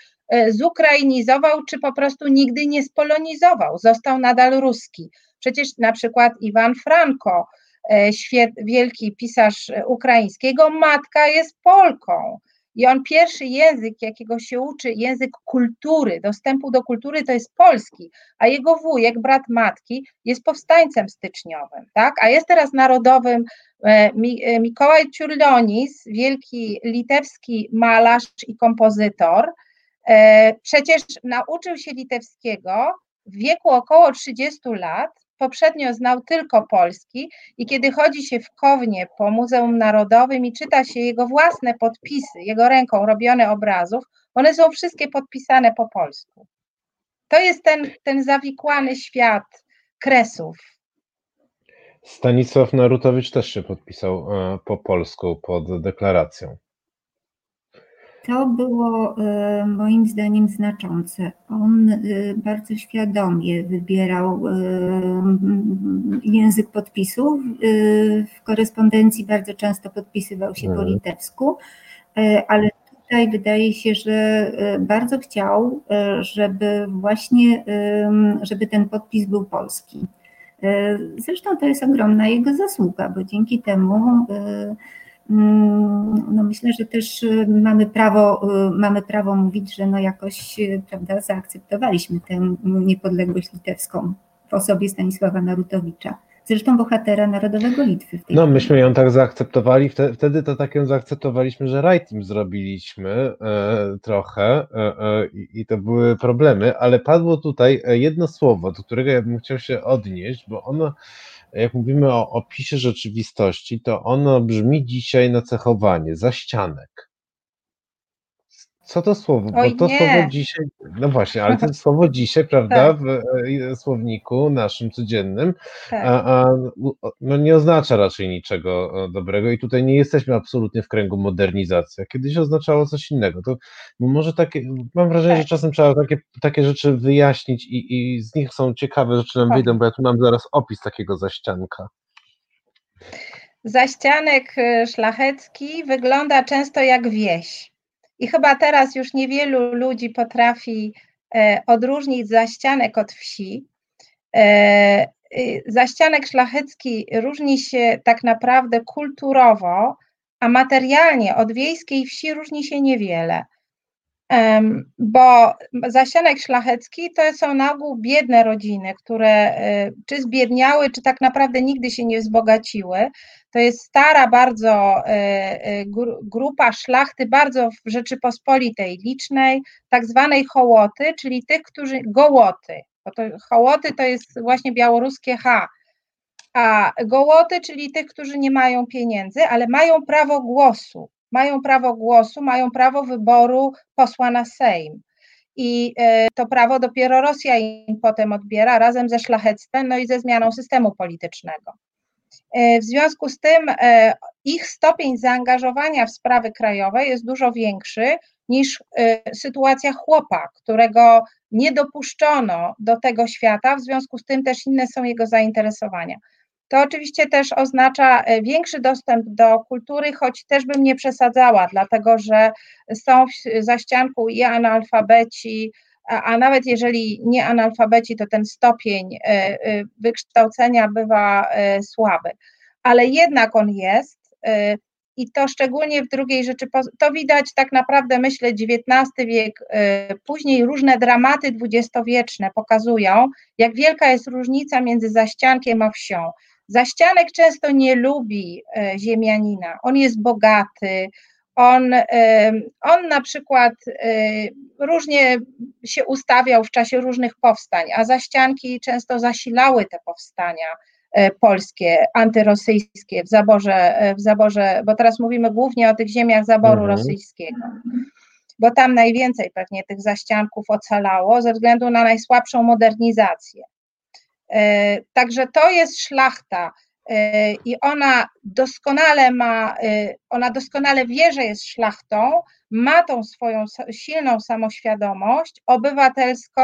zukrainizował, czy po prostu nigdy nie spolonizował, został nadal ruski. Przecież na przykład Iwan Franko, świet, wielki pisarz ukraińskiego, matka jest Polką. I on pierwszy język, jakiego się uczy, język kultury, dostępu do kultury, to jest polski, a jego wujek, brat matki, jest powstańcem styczniowym, tak? A jest teraz narodowym e, e, Mikołaj Ciurlonis, wielki litewski malarz i kompozytor. Przecież nauczył się litewskiego w wieku około 30 lat, poprzednio znał tylko polski i kiedy chodzi się w Kownie po Muzeum Narodowym i czyta się jego własne podpisy, jego ręką robione obrazów, one są wszystkie podpisane po polsku. To jest ten, ten zawikłany świat kresów. Stanisław Narutowicz też się podpisał e, po polsku pod deklaracją. To było e, moim zdaniem znaczące. On e, bardzo świadomie wybierał e, język podpisów. W korespondencji bardzo często podpisywał się po mhm. litewsku, ale tutaj wydaje się, że bardzo chciał, żeby właśnie, żeby ten podpis był polski. Zresztą to jest ogromna jego zasługa, bo dzięki temu no myślę, że też y, mamy prawo, y, mamy prawo mówić, że no jakoś y, prawda, zaakceptowaliśmy tę niepodległość litewską w osobie Stanisława Narutowicza. Zresztą bohatera Narodowego Litwy. no, myśmy ją tak zaakceptowali, wtedy to tak ją zaakceptowaliśmy, że writing zrobiliśmy e, trochę e, e, i to były problemy, ale padło tutaj jedno słowo, do którego ja bym chciał się odnieść, bo ono jak mówimy o opisie rzeczywistości, to ono brzmi dzisiaj na cechowanie, zaścianek. Co to słowo? Oj, Bo to nie. słowo dzisiaj, no właśnie, ale to słowo dzisiaj, prawda, tak. w e, słowniku naszym codziennym, tak. a, a, no nie oznacza raczej niczego e, dobrego i tutaj nie jesteśmy absolutnie w kręgu modernizacji. Kiedyś oznaczało coś innego. To może takie, mam wrażenie, tak. że czasem trzeba takie, takie rzeczy wyjaśnić i, i z nich są ciekawe rzeczy nam wyjdą, bo ja tu mam zaraz opis takiego zaścianka. Zaścianek e, szlachecki wygląda często jak wieś. I chyba teraz już niewielu ludzi potrafi e, odróżnić zaścianek od wsi. E, zaścianek szlachecki różni się tak naprawdę kulturowo a materialnie od wiejskiej wsi różni się niewiele bo zasianek szlachecki to są na ogół biedne rodziny, które e, czy zbiedniały, czy tak naprawdę nigdy się nie wzbogaciły. To jest stara bardzo e, e, grupa szlachty, bardzo w Rzeczypospolitej licznej, tak zwanej hołoty, czyli tych, którzy gołoty, bo to hołoty to jest właśnie białoruskie H, a gołoty, czyli tych, którzy nie mają pieniędzy, ale mają prawo głosu mają prawo głosu, mają prawo wyboru posła na Sejm. I e, to prawo dopiero Rosja im potem odbiera razem ze szlachectwem, no i ze zmianą systemu politycznego. E, w związku z tym e, ich stopień zaangażowania w sprawy krajowe jest dużo większy niż sytuacja chłopa, którego nie dopuszczono do tego świata, w związku z tym też inne są jego zainteresowania. To oczywiście też oznacza e, większy dostęp do kultury, choć też bym nie przesadzała, dlatego że są w zaścianku i analfabeci, a nawet jeżeli nie analfabeci, to ten stopień e, e, wykształcenia bywa słaby. Ale jednak on jest i to szczególnie w drugiej Rzeczypospolitej, to widać tak naprawdę, myślę, XIX wiek, później różne dramaty dwudziestowieczne pokazują, jak wielka jest różnica między zaściankiem a wsią. Zaścianek często nie lubi e, ziemianina, on jest bogaty, on, e, on na przykład e, różnie się ustawiał w czasie różnych powstań, a zaścianki często zasilały te powstania polskie, antyrosyjskie w zaborze, w zaborze, bo teraz mówimy głównie o tych ziemiach zaboru mhm. rosyjskiego, bo tam najwięcej pewnie tych zaścianków ocalało ze względu na najsłabszą modernizację. E, także to jest szlachta e, i ona doskonale ma, e, ona doskonale wie, że jest szlachtą, ma tą swoją silną samoświadomość obywatelską,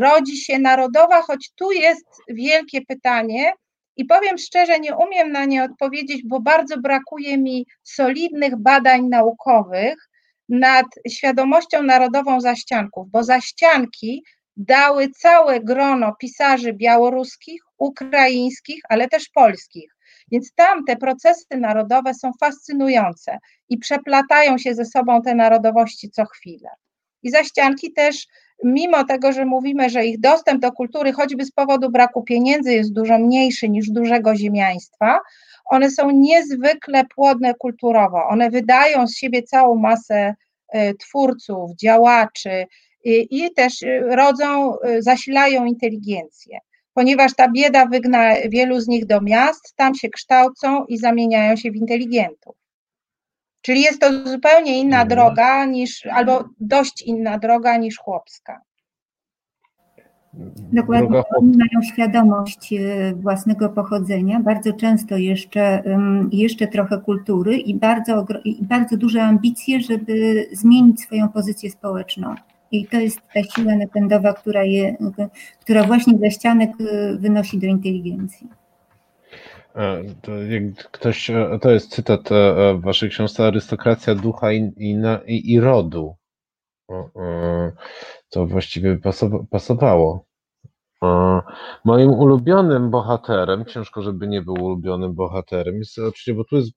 rodzi się narodowa, choć tu jest wielkie pytanie i powiem szczerze, nie umiem na nie odpowiedzieć, bo bardzo brakuje mi solidnych badań naukowych nad świadomością narodową zaścianków, bo zaścianki dały całe grono pisarzy białoruskich, ukraińskich, ale też polskich. Więc tam te procesy narodowe są fascynujące i przeplatają się ze sobą te narodowości co chwilę. I zaścianki też, mimo tego, że mówimy, że ich dostęp do kultury, choćby z powodu braku pieniędzy, jest dużo mniejszy niż dużego ziemiaństwa, one są niezwykle płodne kulturowo. One wydają z siebie całą masę e, twórców, działaczy, i też y, rodzą, y, zasilają inteligencję. Ponieważ ta bieda wygna wielu z nich do miast, tam się kształcą i zamieniają się w inteligentów. Czyli jest to zupełnie inna mhm. droga niż, albo dość inna droga niż chłopska. Dokładnie, oni mają świadomość y, własnego pochodzenia, bardzo często jeszcze, jeszcze trochę kultury i bardzo, i bardzo duże ambicje, żeby zmienić swoją pozycję społeczną. I to jest ta siła napędowa, która, je, która właśnie ze ścianek y, wynosi do inteligencji. To, ktoś, to jest cytat e, w waszej książce Arystokracja ducha i, i, i rodu. To właściwie pasowało. Moim ulubionym bohaterem, ciężko, żeby nie był ulubionym bohaterem, jest oczywiście, bo tu jest,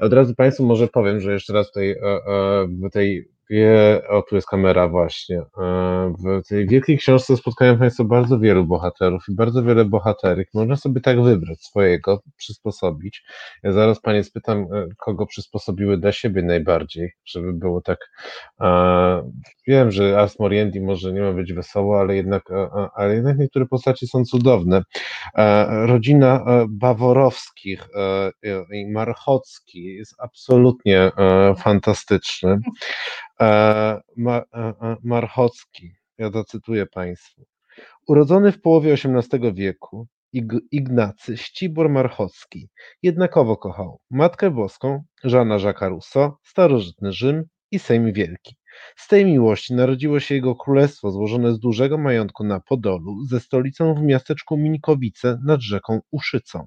od razu Państwu może powiem, że jeszcze raz tutaj e, e, w tej o tu jest kamera właśnie. E, w tej wielkiej książce spotkają Państwo bardzo wielu bohaterów i bardzo wiele bohaterek. Można sobie tak wybrać swojego, przysposobić. Ja zaraz Panie spytam, e, kogo przysposobiły dla siebie najbardziej, żeby było tak. E, wiem, że Ars Moriendi może nie ma być wesoło, ale jednak, ale jednak niektóre postaci są cudowne. Rodzina Baworowskich i Marchocki jest absolutnie fantastyczny. E, e, e, Marchocki, ja zacytuję Państwu. Urodzony w połowie XVIII wieku, Ignacy Ścibor Marchocki jednakowo kochał Matkę Boską, Żana Jacques Rousseau, starożytny Rzym i Sejm Wielki. Z tej miłości narodziło się jego królestwo złożone z dużego majątku na Podolu, ze stolicą w miasteczku Minkowice nad rzeką Uszycą.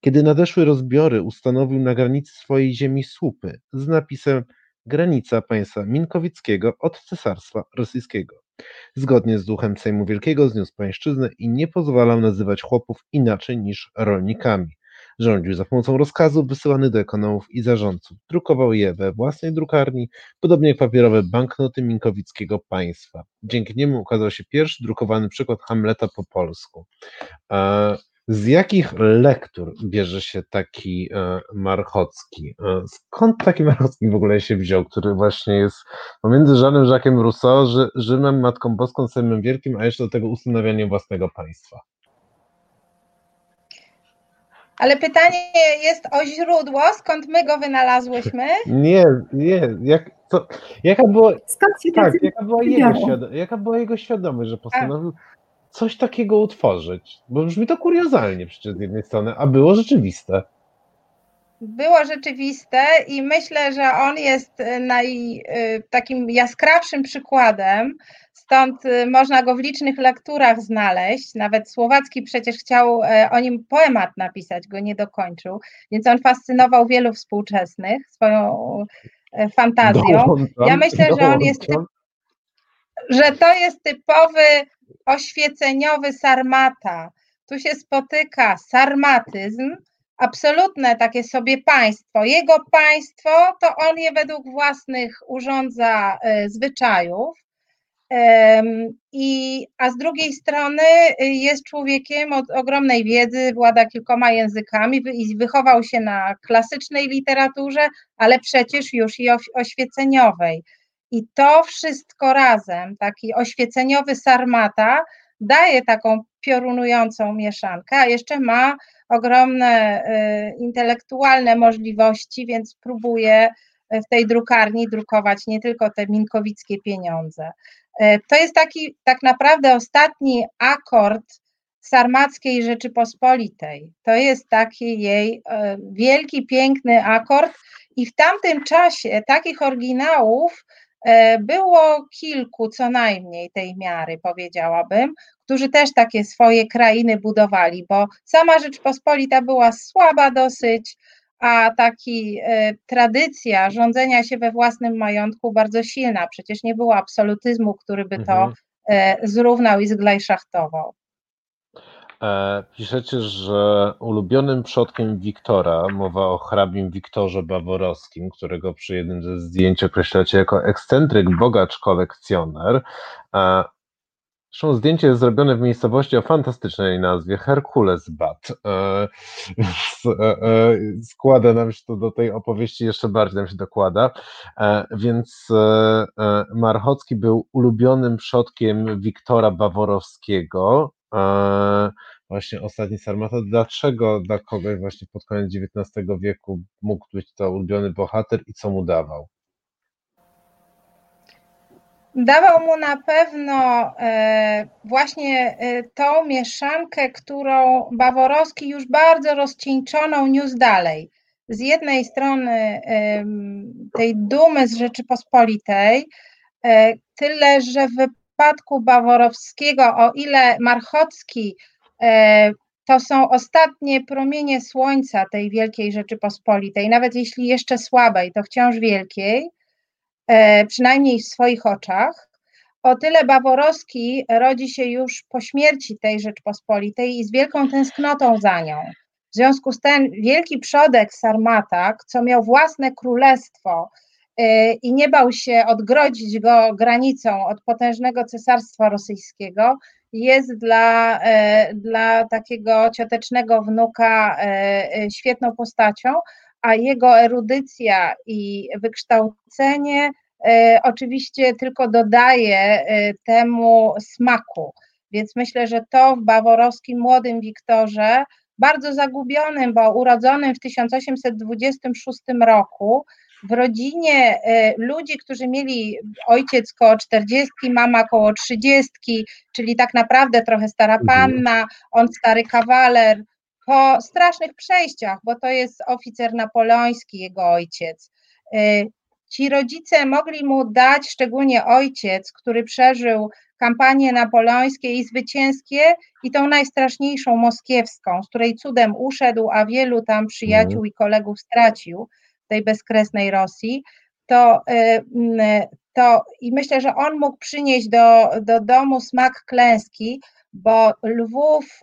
Kiedy nadeszły rozbiory, ustanowił na granicy swojej ziemi słupy z napisem granica państwa minkowickiego od Cesarstwa Rosyjskiego. Zgodnie z duchem Sejmu Wielkiego zniósł pańszczyznę i nie pozwalał nazywać chłopów inaczej niż rolnikami. Rządził za pomocą rozkazów wysyłanych do ekonomów i zarządców. Drukował je we własnej drukarni, podobnie jak papierowe banknoty Minkowickiego państwa. Dzięki niemu ukazał się pierwszy drukowany przykład Hamleta po polsku. Z jakich lektur bierze się taki e, Marchocki? E, skąd taki Marchocki w ogóle się wziął, który właśnie jest pomiędzy Żanem Jacques'em Rousseau, Rzymem, Matką Boską, Sejmem Wielkim, a jeszcze do tego ustanawianiem własnego państwa? Ale pytanie jest o źródło, skąd my go wynalazłyśmy? Nie, nie. Jak, co, jaka, była, skąd się tak, jaka, była jego świadom, jaka była jego świadomość, że postanowił coś takiego utworzyć? Bo brzmi to kuriozalnie przecież z jednej strony, a było rzeczywiste. Było rzeczywiste i myślę, że on jest naj, y, takim jaskrawszym przykładem, stąd y, można go w licznych lekturach znaleźć. Nawet Słowacki przecież chciał e, o nim poemat napisać, go nie dokończył, więc on fascynował wielu współczesnych swoją e, fantazją. Dołączam, ja myślę, dołączam. że on jest typ, że to jest typowy oświeceniowy sarmata. Tu się spotyka sarmatyzm, absolutne takie sobie państwo. Jego państwo to on je według własnych urządza e, zwyczajów. I, a z drugiej strony e, jest człowiekiem od ogromnej wiedzy, włada kilkoma językami i wychował się na klasycznej literaturze, ale przecież już i oświeceniowej. I to wszystko razem, taki oświeceniowy sarmata, daje taką piorunującą mieszankę, a jeszcze ma ogromne y, intelektualne możliwości, więc próbuje w tej drukarni drukować nie tylko te minkowickie pieniądze. Y, to jest taki tak naprawdę ostatni akord Sarmackiej Rzeczypospolitej. To jest taki jej y, wielki, piękny akord i w tamtym czasie takich oryginałów było kilku co najmniej tej miary, powiedziałabym, którzy też takie swoje krainy budowali, bo sama Rzeczpospolita była słaba dosyć, a taki e, tradycja rządzenia się we własnym majątku bardzo silna. Przecież nie było absolutyzmu, który by to mhm. e, zrównał i zglajszachtował. E, piszecie, że ulubionym przodkiem Wiktora, mowa o hrabim Wiktorze Baworowskim, którego przy jednym ze zdjęć określacie jako ekscentryk, bogacz, kolekcjoner. E, zresztą zdjęcie jest zrobione w miejscowości o fantastycznej nazwie Herkules Bat. E, składa nam się to do tej opowieści, jeszcze bardziej nam się dokłada. Więc Marchocki był ulubionym przodkiem Wiktora Baworowskiego, właśnie ostatni Sarmata. Dlaczego dla kogoś właśnie pod koniec XIX wieku mógł być to ulubiony bohater i co mu dawał? Dawał mu na pewno e, właśnie e, tą mieszankę, którą Baworowski już bardzo rozcieńczoną niósł dalej. Z jednej strony tej dumy z Rzeczypospolitej, e, tyle że w wypadku Baworowskiego, o ile Marchocki e, to są ostatnie promienie słońca tej wielkiej Rzeczypospolitej, nawet jeśli jeszcze słabej, to wciąż wielkiej, e, przynajmniej w swoich oczach. O tyle Baworowski rodzi się już po śmierci tej Rzeczpospolitej i z wielką tęsknotą za nią. W związku z tym wielki przodek Sarmatak, co miał własne królestwo, i nie bał się odgrodzić go granicą od potężnego cesarstwa rosyjskiego, jest dla, y, dla takiego ciotecznego wnuka y, świetną postacią, a jego erudycja i wykształcenie oczywiście tylko dodaje temu smaku. Więc myślę, że to w baworowskim młodym Wiktorze, bardzo zagubionym, bo urodzonym w 1826 roku, w rodzinie e, ludzi, którzy mieli ojciec koło 40, mama koło 30, czyli tak naprawdę trochę stara mhm. panna, on stary kawaler, po strasznych przejściach, bo to jest oficer napoleoński, jego ojciec. E, ci rodzice mogli mu dać, szczególnie ojciec, który przeżył kampanie napoleońskie i zwycięskie i tą najstraszniejszą moskiewską, z której cudem uszedł, a wielu tam przyjaciół mhm. i kolegów stracił tej bezkresnej Rosji, to, y, to i myślę, że on mógł przynieść do, do domu smak klęski, bo Lwów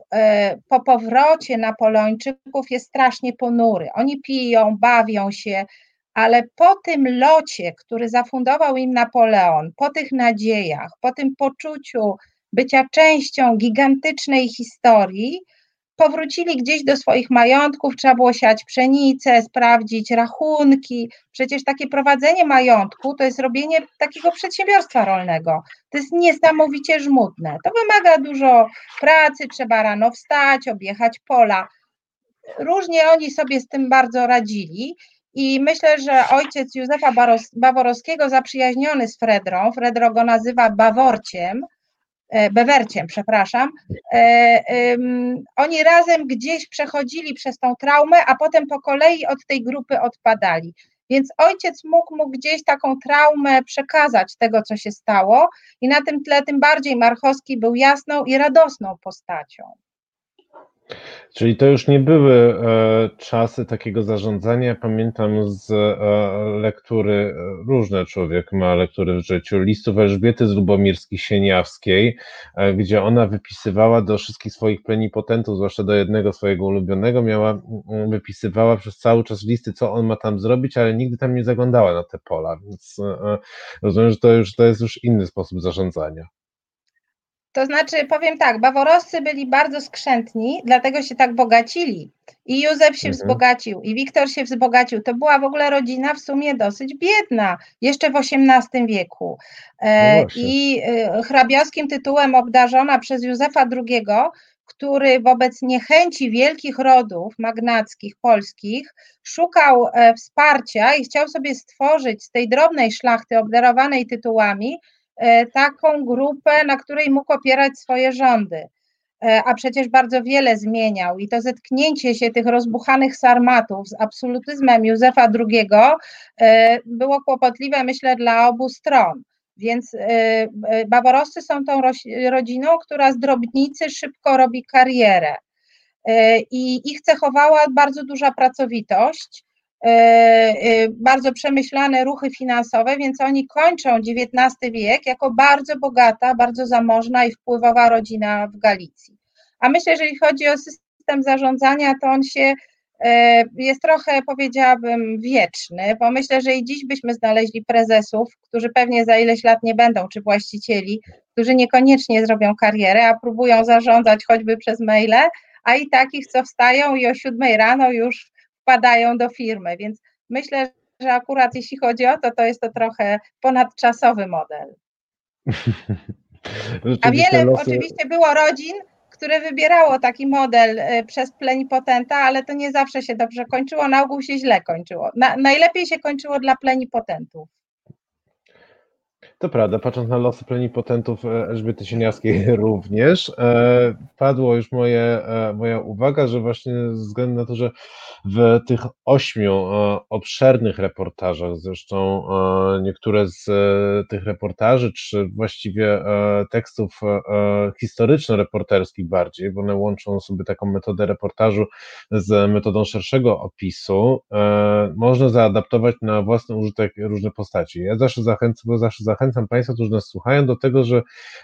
po powrocie Napoleończyków jest strasznie ponury. Oni piją, bawią się, ale po tym locie, który zafundował im Napoleon, po tych nadziejach, po tym poczuciu bycia częścią gigantycznej historii, powrócili gdzieś do swoich majątków, trzeba było siać pszenicę, sprawdzić rachunki. Przecież takie prowadzenie majątku to jest robienie takiego przedsiębiorstwa rolnego. To jest niesamowicie żmudne. To wymaga dużo pracy, trzeba rano wstać, objechać pola. Różnie oni sobie z tym bardzo radzili. I myślę, że ojciec Józefa Baworowskiego, zaprzyjaźniony z Fredrą, Fredro go nazywa Baworciem, Bewerciem, przepraszam, e, oni razem gdzieś przechodzili przez tą traumę, a potem po kolei od tej grupy odpadali. Więc ojciec mógł mu gdzieś taką traumę przekazać tego, co się stało, i na tym tle tym bardziej Marchowski był jasną i radosną postacią. Czyli to już nie były e, czasy takiego zarządzania. Pamiętam z e, lektury, e, różne człowiek ma lektury w życiu, listów Elżbiety z Lubomirskiej-Sieniawskiej, gdzie ona wypisywała do wszystkich swoich plenipotentów, zwłaszcza do jednego swojego ulubionego, miała, wypisywała przez cały czas listy, co on ma tam zrobić, ale nigdy tam nie zaglądała na te pola, więc rozumiem, że to już to jest już inny sposób zarządzania. To znaczy, powiem tak, Baworowscy byli bardzo skrzętni, dlatego się tak bogacili. I Józef się mhm. wzbogacił, i Wiktor się wzbogacił. To była w ogóle rodzina w sumie dosyć biedna, jeszcze w XVIII wieku. E, no I e, hrabiowskim tytułem obdarzona przez Józefa II, który wobec niechęci wielkich rodów magnackich polskich szukał e, wsparcia i chciał sobie stworzyć z tej drobnej szlachty obdarowanej tytułami taką grupę, na której mógł opierać swoje rządy. E, a przecież bardzo wiele zmieniał i to zetknięcie się tych rozbuchanych sarmatów z absolutyzmem Józefa II e, było kłopotliwe, myślę, dla obu stron. Więc Baworowscy są tą rodziną, która z drobnicy szybko robi karierę. I ich cechowała bardzo duża pracowitość, E, e, bardzo przemyślane ruchy finansowe, więc oni kończą XIX wiek jako bardzo bogata, bardzo zamożna i wpływowa rodzina w Galicji. A myślę, że jeżeli chodzi o system zarządzania, to on się e, jest trochę, powiedziałabym, wieczny, bo myślę, że i dziś byśmy znaleźli prezesów, którzy pewnie za ileś lat nie będą, czy właścicieli, którzy niekoniecznie zrobią karierę, a próbują zarządzać choćby przez maile, a i takich, co wstają i o siódmej rano już wpadają do firmy, więc myślę, że akurat jeśli chodzi o to, to jest to trochę ponadczasowy model. A wiele losy... oczywiście było rodzin, które wybierało taki model e, przez plenipotenta, ale to nie zawsze się dobrze kończyło, na ogół się źle kończyło. Na, najlepiej się kończyło dla plenipotentów. To prawda, patrząc na losy plenipotentów e, Elżbiety Sieniawskiej również, e, padło już moje, moja uwaga, że właśnie ze względu na to, że w tych ośmiu e, obszernych reportażach, zresztą e, niektóre z e, tych reportaży, czy właściwie tekstów historyczno-reporterskich bardziej, bo one łączą sobie taką metodę reportażu z metodą szerszego opisu, można zaadaptować na własny użytek różne postaci. Ja zawsze zachęcam, bo zawsze zachęcam Państwa, którzy nas słuchają, do tego, że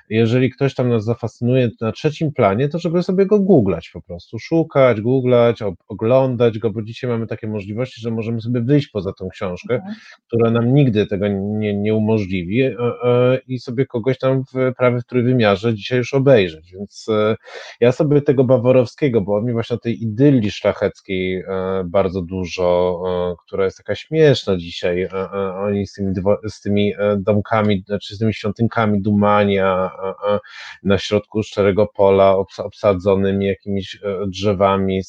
jeżeli ktoś tam nas zafascynuje na trzecim planie, to żeby sobie go googlać po prostu, szukać, googlać, oglądać go, bo dzisiaj mamy takie możliwości, że możemy sobie wyjść poza tą książkę, mhm. która nam nigdy tego nie, nie umożliwi e, e, i sobie kogoś tam w prawie w trójwymiarze dzisiaj już obejrzeć, więc e, ja sobie tego Baworowskiego, bo on mi właśnie o tej idylii szlacheckiej bardzo dużo, która jest taka śmieszna dzisiaj, oni z tymi, z tymi domkami, znaczy z tymi świątynkami Dumania na środku szczerego pola obsadzonymi jakimiś drzewami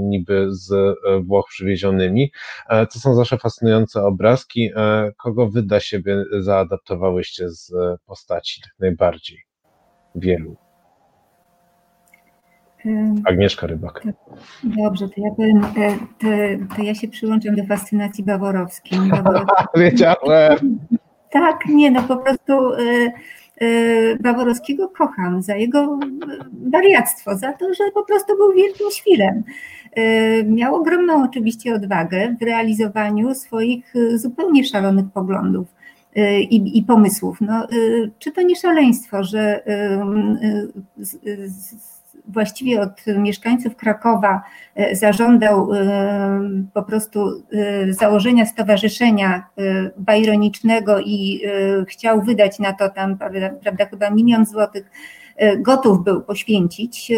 niby z e, Włoch przywiezionymi. E, to są zawsze fascynujące obrazki. E, kogo wy dla siebie zaadaptowałyście z postaci tak najbardziej? Wielu. Agnieszka Rybak. Dobrze, to ja powiem, to, to ja się przyłączam do fascynacji baworowskiej. Wiedziałem. Tak, nie, no po prostu Baworowskiego kocham za jego wariactwo, za to, że po prostu był wielkim świrem. Y, miał ogromną oczywiście odwagę w realizowaniu swoich zupełnie szalonych poglądów. i, i pomysłów. No, czy to nie szaleństwo, że właściwie od mieszkańców Krakowa zażądał po prostu założenia stowarzyszenia bajronicznego i chciał wydać na to tam, prawda, chyba milion złotych, gotów był poświęcić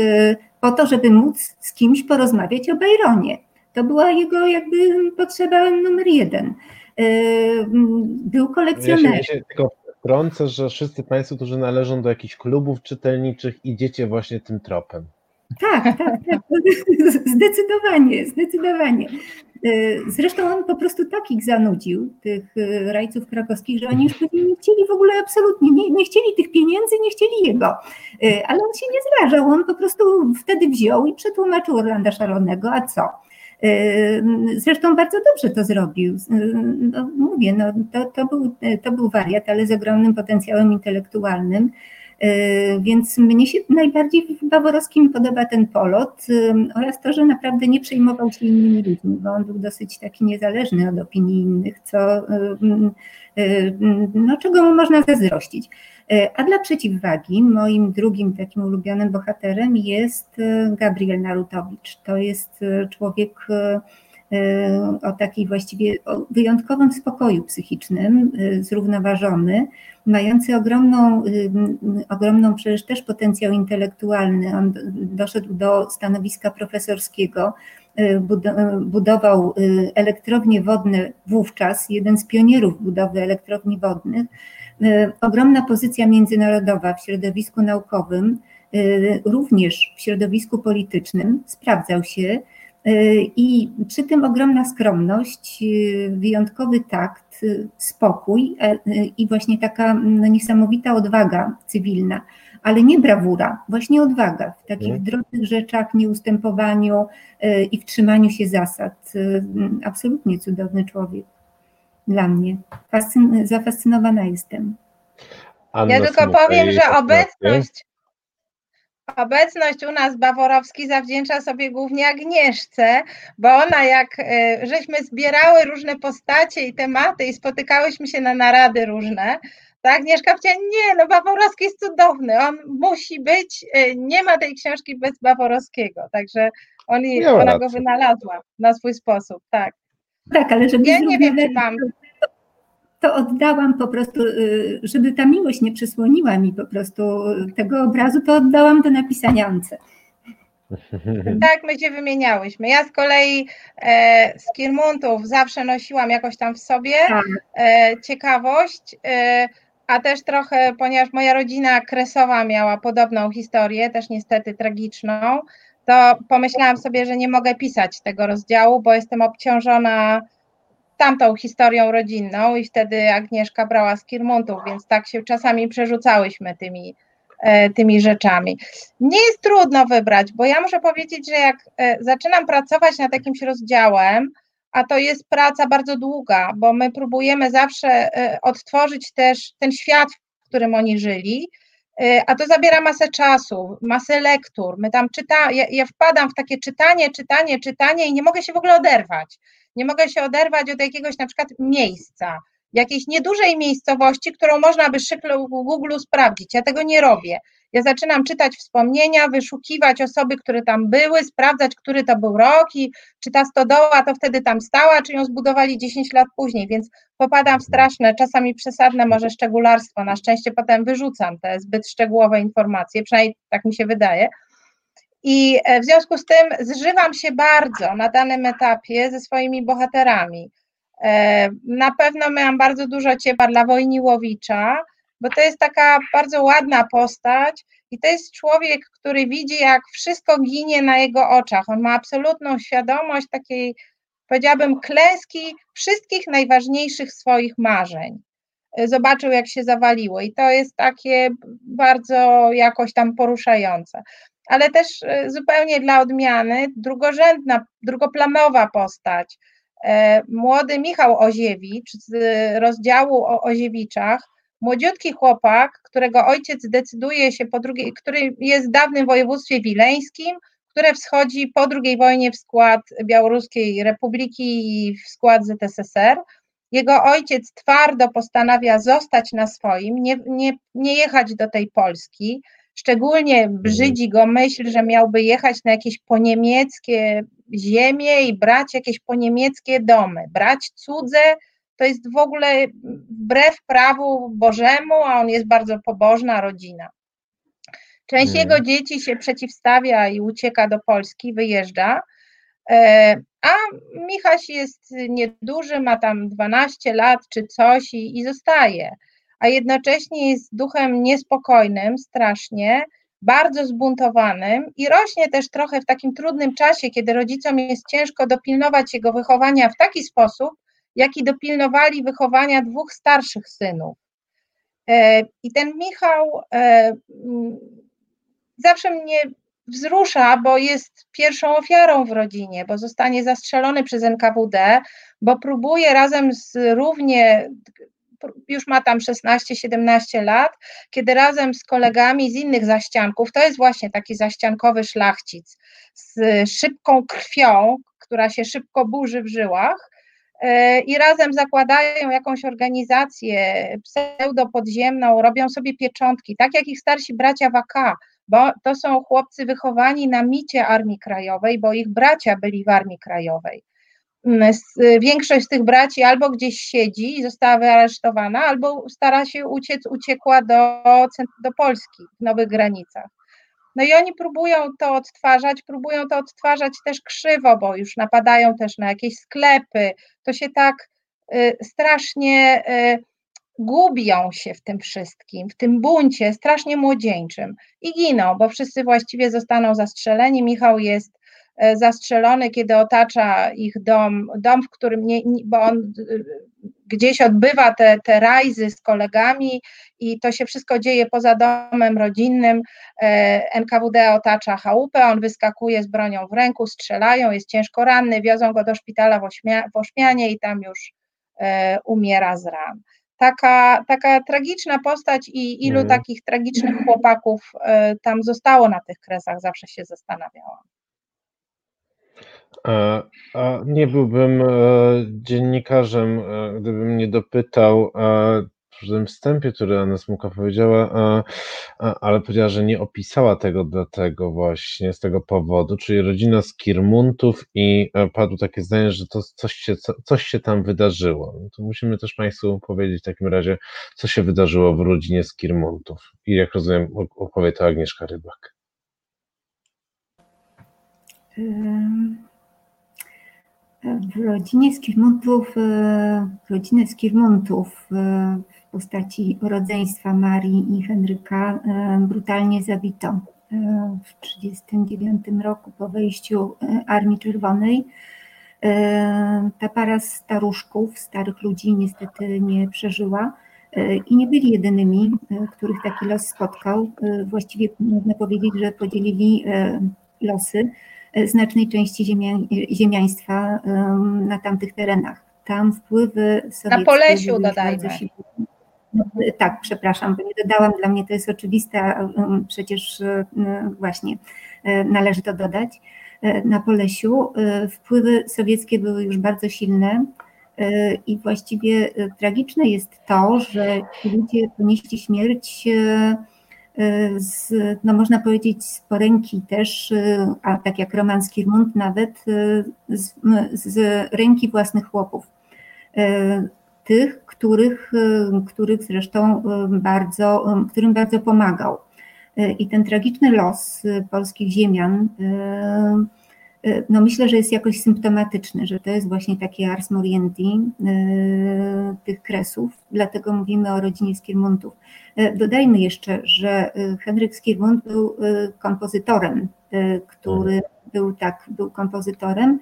po to, żeby móc z kimś porozmawiać o Bajronie. To była jego jakby potrzeba numer jeden. Był kolekcjonerem. Ja się, ja się tylko wtrącę, że wszyscy Państwo, którzy należą do jakichś klubów czytelniczych, idziecie właśnie tym tropem. Tak, tak, tak. Zdecydowanie, zdecydowanie. Zresztą on po prostu takich zanudził, tych rajców krakowskich, że oni już nie chcieli w ogóle absolutnie, nie, nie chcieli tych pieniędzy, nie chcieli jego. Ale on się nie zrażał, on po prostu wtedy wziął i przetłumaczył Orlanda Szaronego, a co? Zresztą bardzo dobrze to zrobił. No, mówię, no, to, to, był, to był wariat, ale z ogromnym potencjałem intelektualnym. Więc mnie się najbardziej w Baworowskim podoba ten polot oraz to, że naprawdę nie przejmował się innymi ludźmi, bo on był dosyć taki niezależny od opinii innych, co, no, czego mu można zazdrościć. A dla przeciwwagi, moim drugim takim ulubionym bohaterem jest Gabriel Narutowicz. To jest człowiek o takiej właściwie o wyjątkowym spokoju psychicznym, zrównoważony, mający ogromną, ogromną przecież też potencjał intelektualny. On doszedł do stanowiska profesorskiego, budował elektrownie wodne wówczas, jeden z pionierów budowy elektrowni wodnych. Ogromna pozycja międzynarodowa w środowisku naukowym, również w środowisku politycznym, sprawdzał się i przy tym ogromna skromność, wyjątkowy takt, spokój i właśnie taka no, niesamowita odwaga cywilna, ale nie brawura, właśnie odwaga w takich hmm. drobnych rzeczach, nieustępowaniu i w trzymaniu się zasad. Absolutnie cudowny człowiek dla mnie. Fascyn zafascynowana jestem. Anna ja tylko powiem, że obecność Obecność u nas Baworowski zawdzięcza sobie głównie Agnieszce, bo ona jak e, żeśmy zbierały różne postacie i tematy i spotykałyśmy się na narady różne, tak, Agnieszka powiedziała, nie, no Baworowski jest cudowny, on musi być, e, nie ma tej książki bez Baworowskiego, także on, ona go wynalazła na swój sposób, tak. Tak, ale żeby ja nie wiem, czy mam to oddałam po prostu, y, żeby ta miłość nie przysłoniła mi po prostu tego obrazu, to oddałam do napisania Ance. Tak, my się wymieniałyśmy. Ja z kolei e, z Kirmuntów zawsze nosiłam jakoś tam w sobie tak. e, ciekawość, e, a też trochę, ponieważ moja rodzina kresowa miała podobną historię, też niestety tragiczną, to pomyślałam sobie, że nie mogę pisać tego rozdziału, bo jestem obciążona tamtą historią rodzinną i wtedy Agnieszka brała z Kirmontów, więc tak się czasami przerzucałyśmy tymi, e, tymi rzeczami. Nie jest trudno wybrać, bo ja muszę powiedzieć, że jak e, zaczynam pracować nad jakimś rozdziałem, a to jest praca bardzo długa, bo my próbujemy zawsze e, odtworzyć też ten świat, w którym oni żyli, a to zabiera masę czasu, masę lektur. My tam czyta, ja, ja wpadam w takie czytanie, czytanie, czytanie i nie mogę się w ogóle oderwać nie mogę się oderwać od jakiegoś na przykład miejsca, jakiejś niedużej miejscowości, którą można by szybko w Google sprawdzić. Ja tego nie robię. Ja zaczynam czytać wspomnienia, wyszukiwać osoby, które tam były, sprawdzać, który to był rok i czy ta stodoła to wtedy tam stała, czy ją zbudowali 10 lat później, więc popadam w straszne, czasami przesadne może szczególarstwo. Na szczęście potem wyrzucam te zbyt szczegółowe informacje, przynajmniej tak mi się wydaje. I e, w związku z tym zżywam się bardzo na danym etapie ze swoimi bohaterami. E, na pewno miałam bardzo dużo ciepła dla Wojniłowicza, bo to jest taka bardzo ładna postać i to jest człowiek, który widzi, jak wszystko ginie na jego oczach. On ma absolutną świadomość takiej, powiedziałabym, klęski wszystkich najważniejszych swoich marzeń. E, zobaczył, jak się zawaliło, i to jest takie bardzo jakoś tam poruszające ale też e, zupełnie dla odmiany drugorzędna, drugoplanowa postać. E, młody Michał Oziewicz z rozdziału o Oziewiczach, młodziutki chłopak, którego ojciec decyduje się po drugiej, który jest w dawnym województwie wileńskim, które wschodzi po II wojnie w skład Białoruskiej Republiki i w skład ZSSR. Jego ojciec twardo postanawia zostać na swoim, nie, nie, nie jechać do tej Polski. Szczególnie brzydzi go myśl, że miałby jechać na jakieś poniemieckie ziemie i brać jakieś poniemieckie domy. Brać cudze to jest w ogóle wbrew prawu Bożemu, a on jest bardzo pobożna rodzina. Część jego dzieci się przeciwstawia i ucieka do Polski, wyjeżdża. E, A Michaś jest nieduży, ma tam 12 lat czy coś i, i zostaje. A jednocześnie jest duchem niespokojnym, strasznie, bardzo zbuntowanym i rośnie też trochę w takim trudnym czasie, kiedy rodzicom jest ciężko dopilnować jego wychowania w taki sposób, jaki dopilnowali wychowania dwóch starszych synów. E, I ten Michał e, zawsze mnie wzrusza, bo jest pierwszą ofiarą w rodzinie, bo zostanie zastrzelony przez NKWD, bo próbuje razem z równie, już ma tam 16-17 lat, kiedy razem z kolegami z innych zaścianków, to jest właśnie taki zaściankowy szlachcic z szybką krwią, która się szybko burzy w żyłach, e, i razem zakładają jakąś organizację pseudopodziemną, robią sobie pieczątki, tak jak ich starsi bracia Waka, bo to są chłopcy wychowani na micie Armii Krajowej, bo ich bracia byli w Armii Krajowej. Większość z tych braci albo gdzieś siedzi i została wyaresztowana, albo stara się uciec, uciekła do, do Polski w nowych granicach. No i oni próbują to odtwarzać, próbują to odtwarzać też krzywo, bo już napadają też na jakieś sklepy. To się tak y, strasznie y, gubią się w tym wszystkim, w tym buncie strasznie młodzieńczym i giną, bo wszyscy właściwie zostaną zastrzeleni. Michał jest zastrzelony, kiedy otacza ich dom, dom, w którym nie, bo on gdzieś odbywa te, te rajzy z kolegami i to się wszystko dzieje poza domem rodzinnym. E, NKWD otacza chałupę, on wyskakuje z bronią w ręku, strzelają, jest ciężko ranny, wiozą go do szpitala w, Ośmia, w Ośmianie i tam już e, umiera z ran taka, taka tragiczna postać i ilu Mhm. takich tragicznych chłopaków tam zostało na tych kresach, zawsze się zastanawiałam. A, a nie byłbym e, dziennikarzem, e, gdybym nie dopytał e, w tym wstępie, który Anna Smuka powiedziała, e, e, ale powiedziała, że nie opisała tego dlatego właśnie, z tego powodu, czyli rodzina z Kirmuntów i e, padło takie zdanie, że to coś się, co, coś się tam wydarzyło. No to musimy też Państwu powiedzieć w takim razie, co się wydarzyło w rodzinie z Kirmuntów. I jak rozumiem, opowie to Agnieszka Rybak. Ym, W rodzinie Skirmuntów, e, rodzinę Skirmuntów e, w postaci rodzeństwa Marii i Henryka e, brutalnie zabito w 1939 roku po wejściu Armii Czerwonej. Ta para staruszków, starych ludzi niestety nie przeżyła i nie byli jedynymi, których taki los spotkał. Właściwie można powiedzieć, że podzielili losy znacznej części ziemia, ziemiaństwa em, na tamtych terenach. Tam wpływy sowieckie... Polesiu były dodajmy. No, e, Tak, przepraszam, bo nie dodałam, dla mnie to jest oczywiste, przecież e, właśnie e, należy to dodać. E, Na Polesiu e, wpływy sowieckie były już bardzo silne e, i właściwie e, tragiczne jest to, że ci ludzie ponieśli śmierć e, e, z, no można powiedzieć, z poręki też, e, a tak jak Roman Skirmund nawet, e, z, z ręki własnych chłopów. E, Tych, których, których zresztą bardzo, którym bardzo pomagał. I ten tragiczny los polskich ziemian, no myślę, że jest jakoś symptomatyczny, że to jest właśnie takie ars moriendi e, tych kresów, dlatego mówimy o rodzinie Skirmuntów. E, Dodajmy jeszcze, że e, Henryk Skirmund był e, kompozytorem, e, który był tak, był kompozytorem.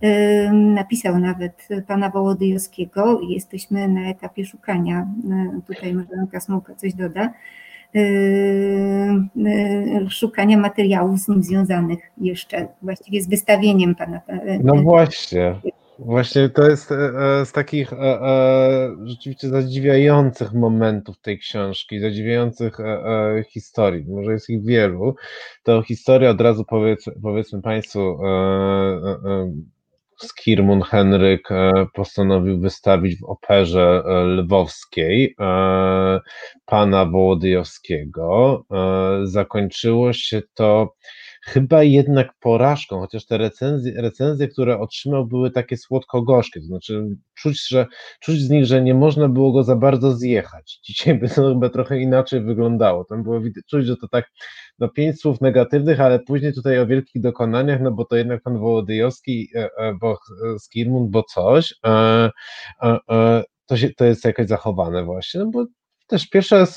E, Napisał nawet pana Wołodyjowskiego i jesteśmy na etapie szukania. E, Tutaj może Anka Smułka coś doda. E, e, Szukania materiałów z nim związanych jeszcze, właściwie z wystawieniem pana. e, No właśnie. Właśnie to jest e, e, z takich e, e, rzeczywiście zadziwiających momentów tej książki, zadziwiających e, e, historii. Może jest ich wielu. To historia od razu powiedz, powiedzmy Państwu, e, e, e, Skirmun Henryk postanowił wystawić w operze lwowskiej pana Wołodyjowskiego. Zakończyło się to chyba jednak porażką, chociaż te recenzje, recenzje, które otrzymał, były takie słodko-gorzkie, to znaczy czuć, że, czuć z nich, że nie można było go za bardzo zjechać. Dzisiaj by to chyba trochę inaczej wyglądało. Tam było czuć, że to tak, no pięć słów negatywnych, ale później tutaj o wielkich dokonaniach, no bo to jednak pan Wołodyjowski, e, e, bo e, Skirmund, bo coś, to, się, to jest jakoś zachowane właśnie, no bo też pierwszy raz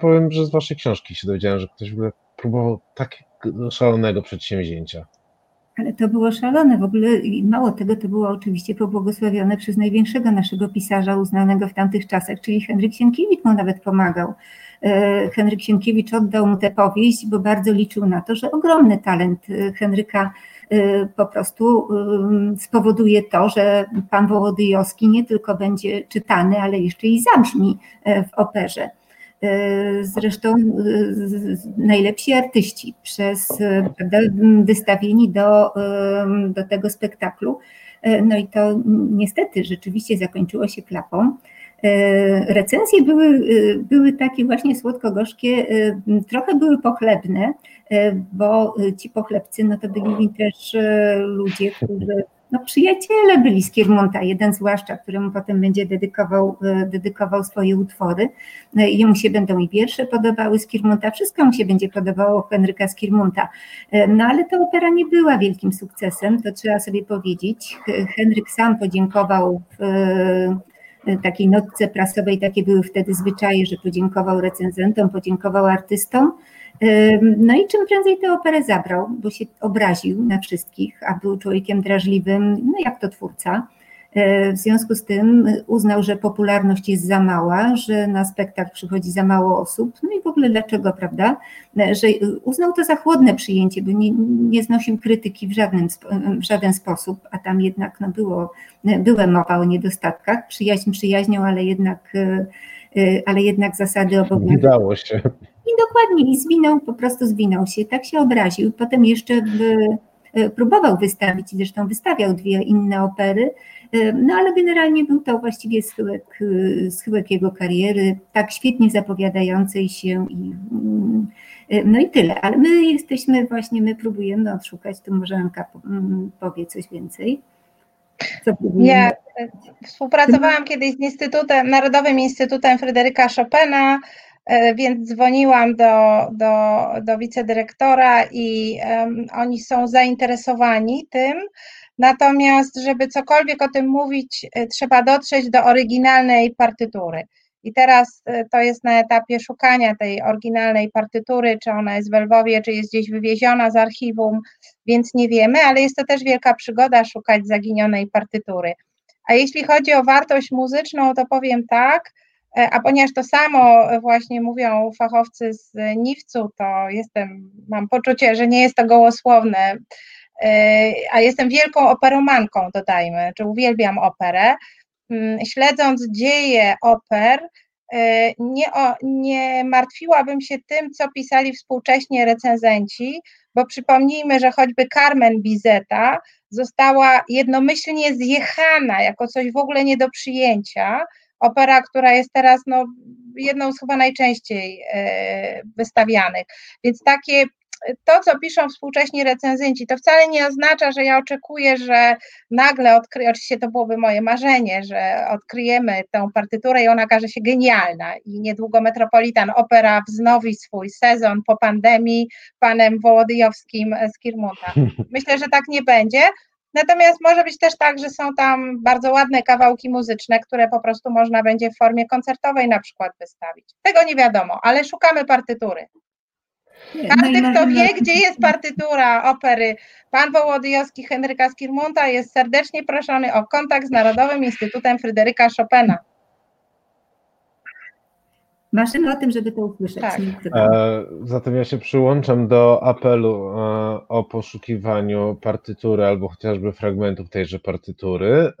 powiem, że z waszej książki się dowiedziałem, że ktoś w ogóle próbował tak szalonego przedsięwzięcia. Ale to było szalone w ogóle mało tego, to było oczywiście pobłogosławione przez największego naszego pisarza uznanego w tamtych czasach, czyli Henryk Sienkiewicz mu nawet pomagał. E, Henryk Sienkiewicz oddał mu tę powieść, bo bardzo liczył na to, że ogromny talent e, Henryka e, po prostu spowoduje to, że pan Wołodyjowski nie tylko będzie czytany, ale jeszcze i zabrzmi w operze. Zresztą e, najlepsi artyści przez e, prawda, wystawieni do, do tego spektaklu. No i to niestety rzeczywiście zakończyło się klapą. Recenzje były, były takie właśnie słodko-gorzkie, trochę były pochlebne, bo ci pochlebcy no to byli też ludzie, którzy no, przyjaciele byli z Kiermonta, jeden zwłaszcza, któremu potem będzie dedykował, e, dedykował swoje utwory. No jemu się będą i wiersze podobały z Kiermonta, wszystko mu się będzie podobało Henryka z Kiermonta. E, no ale ta opera nie była wielkim sukcesem, to trzeba sobie powiedzieć. Henryk sam podziękował e, takiej notce prasowej, takie były wtedy zwyczaje, że podziękował recenzentom, podziękował artystom. No i czym prędzej tę operę zabrał, bo się obraził na wszystkich, a był człowiekiem drażliwym, no jak to twórca. E, w związku z tym uznał, że popularność jest za mała, że na spektakl przychodzi za mało osób, no i w ogóle dlaczego, prawda? E, że uznał to za chłodne przyjęcie, bo nie, nie znosił krytyki w, żadnym, w żaden sposób, a tam jednak no było, była mowa o niedostatkach, przyjaźń przyjaźnią, ale jednak, e, ale jednak zasady obowiązują. Udało się. I dokładnie, i zwinął, po prostu zwinął się, tak się obraził. Potem jeszcze e, próbował wystawić, zresztą wystawiał dwie inne opery, e, no ale generalnie był to właściwie schyłek, e, schyłek jego kariery, tak świetnie zapowiadającej się i no i tyle, ale my jesteśmy właśnie, my próbujemy odszukać, tu może Anka mm, powie coś więcej. Ja współpracowałam kiedyś z Instytutem, Narodowym Instytutem Fryderyka Chopina, więc dzwoniłam do, do, do wicedyrektora i um, oni są zainteresowani tym. Natomiast, żeby cokolwiek o tym mówić, e, trzeba dotrzeć do oryginalnej partytury. I teraz e, to jest na etapie szukania tej oryginalnej partytury, czy ona jest w Lwowie, czy jest gdzieś wywieziona z archiwum, więc nie wiemy, ale jest to też wielka przygoda szukać zaginionej partytury. A jeśli chodzi o wartość muzyczną, to powiem tak, E, a ponieważ to samo właśnie mówią fachowcy z NIWC-u, to jestem, mam poczucie, że nie jest to gołosłowne, e, a jestem wielką operomanką, dodajmy, czy uwielbiam operę. Mm, śledząc dzieje oper, e, nie, nie martwiłabym się tym, co pisali współcześnie recenzenci, bo przypomnijmy, że choćby Carmen Bizeta została jednomyślnie zjechana jako coś w ogóle nie do przyjęcia, opera, która jest teraz no, jedną z chyba najczęściej e, wystawianych. Więc takie to, co piszą współcześni recenzenci, to wcale nie oznacza, że ja oczekuję, że nagle odkryję, oczywiście to byłoby moje marzenie, że odkryjemy tę partyturę i ona okaże się genialna i niedługo Metropolitan Opera wznowi swój sezon po pandemii panem Wołodyjowskim z Kirmunta. Myślę, że tak nie będzie, Natomiast może być też tak, że są tam bardzo ładne kawałki muzyczne, które po prostu można będzie w formie koncertowej na przykład wystawić. Tego nie wiadomo, ale szukamy partytury. Każdy, kto wie, gdzie jest partytura opery Pan Wołodyjowski Henryka Skirmunta jest serdecznie proszony o kontakt z Narodowym Instytutem Fryderyka Chopina. Marzymy o tym, żeby to usłyszeć. Tak. E, zatem ja się przyłączam do apelu e, o poszukiwaniu partytury albo chociażby fragmentów tejże partytury.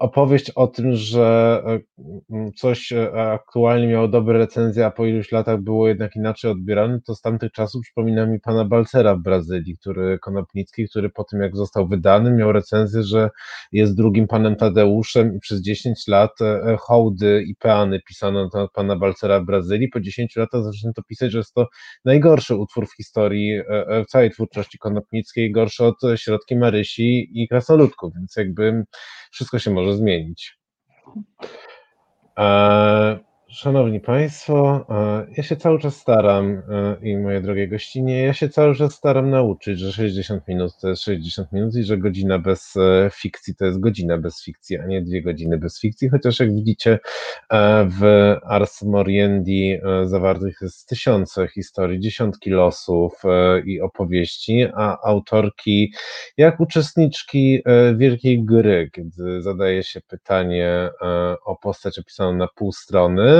Opowieść o tym, że e, coś e, aktualnie miało dobre recenzje, a po iluś latach było jednak inaczej odbierane, to z tamtych czasów przypomina mi pana Balcera w Brazylii, który Konopnicki, który po tym jak został wydany, miał recenzję, że jest drugim panem Tadeuszem i przez 10 lat e, hołdy i peany pisano na temat pana Balcera w Brazylii. Po 10 latach zaczęto pisać, że jest to najgorszy utwór w historii w całej twórczości Konopnickiej, gorszy od Środki Marysi i Krasnoludków, więc jakby wszystko się zmienić. E, szanowni Państwo, e, ja się cały czas staram e, i moje drogie gościnie, ja się cały czas staram nauczyć, że 60 minut to jest 60 minut i że godzina bez fikcji to jest godzina bez fikcji, a nie dwie godziny bez fikcji, chociaż jak widzicie w Ars Moriendi zawartych jest tysiące historii, dziesiątki losów i opowieści, a autorki jak uczestniczki wielkiej gry, kiedy zadaje się pytanie o postać opisaną na pół strony, E,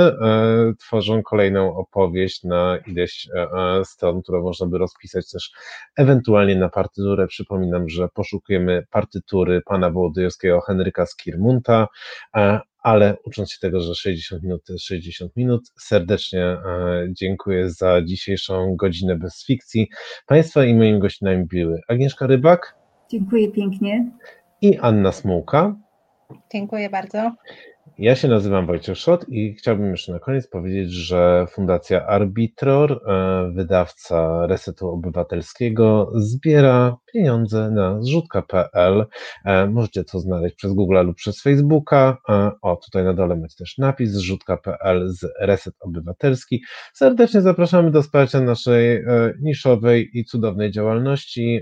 tworzą kolejną opowieść na ileś e, e, stron, którą można by rozpisać też ewentualnie na partyturę. Przypominam, że poszukujemy partytury pana Wołodyjowskiego Henryka Skirmunta, ale ucząc się tego, że 60 minut to jest 60 minut, serdecznie dziękuję za dzisiejszą godzinę bez fikcji. Państwa i moimi gościnami były Agnieszka Rybak. Dziękuję pięknie. I Anna Smułka. Dziękuję bardzo. Ja się nazywam Wojciech Szot i chciałbym jeszcze na koniec powiedzieć, że Fundacja Arbitror, e, wydawca Resetu Obywatelskiego, zbiera pieniądze na zrzutka.pl. E, możecie to znaleźć przez Google lub przez Facebooka. E, o, tutaj na dole macie też napis zrzutka.pl z Reset Obywatelski. Serdecznie zapraszamy do wsparcia naszej niszowej i cudownej działalności.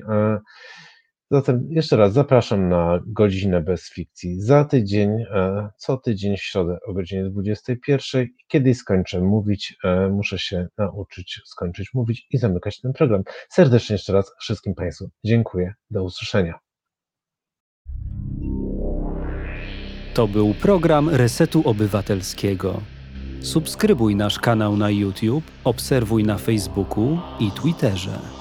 Zatem jeszcze raz zapraszam na godzinę bez fikcji za tydzień, e, co tydzień w środę o godzinie 21. Kiedyś skończę mówić, e, muszę się nauczyć skończyć mówić i zamykać ten program. Serdecznie jeszcze raz wszystkim Państwu dziękuję. Do usłyszenia. To był program Resetu Obywatelskiego. Subskrybuj nasz kanał na YouTube, obserwuj na Facebooku i Twitterze.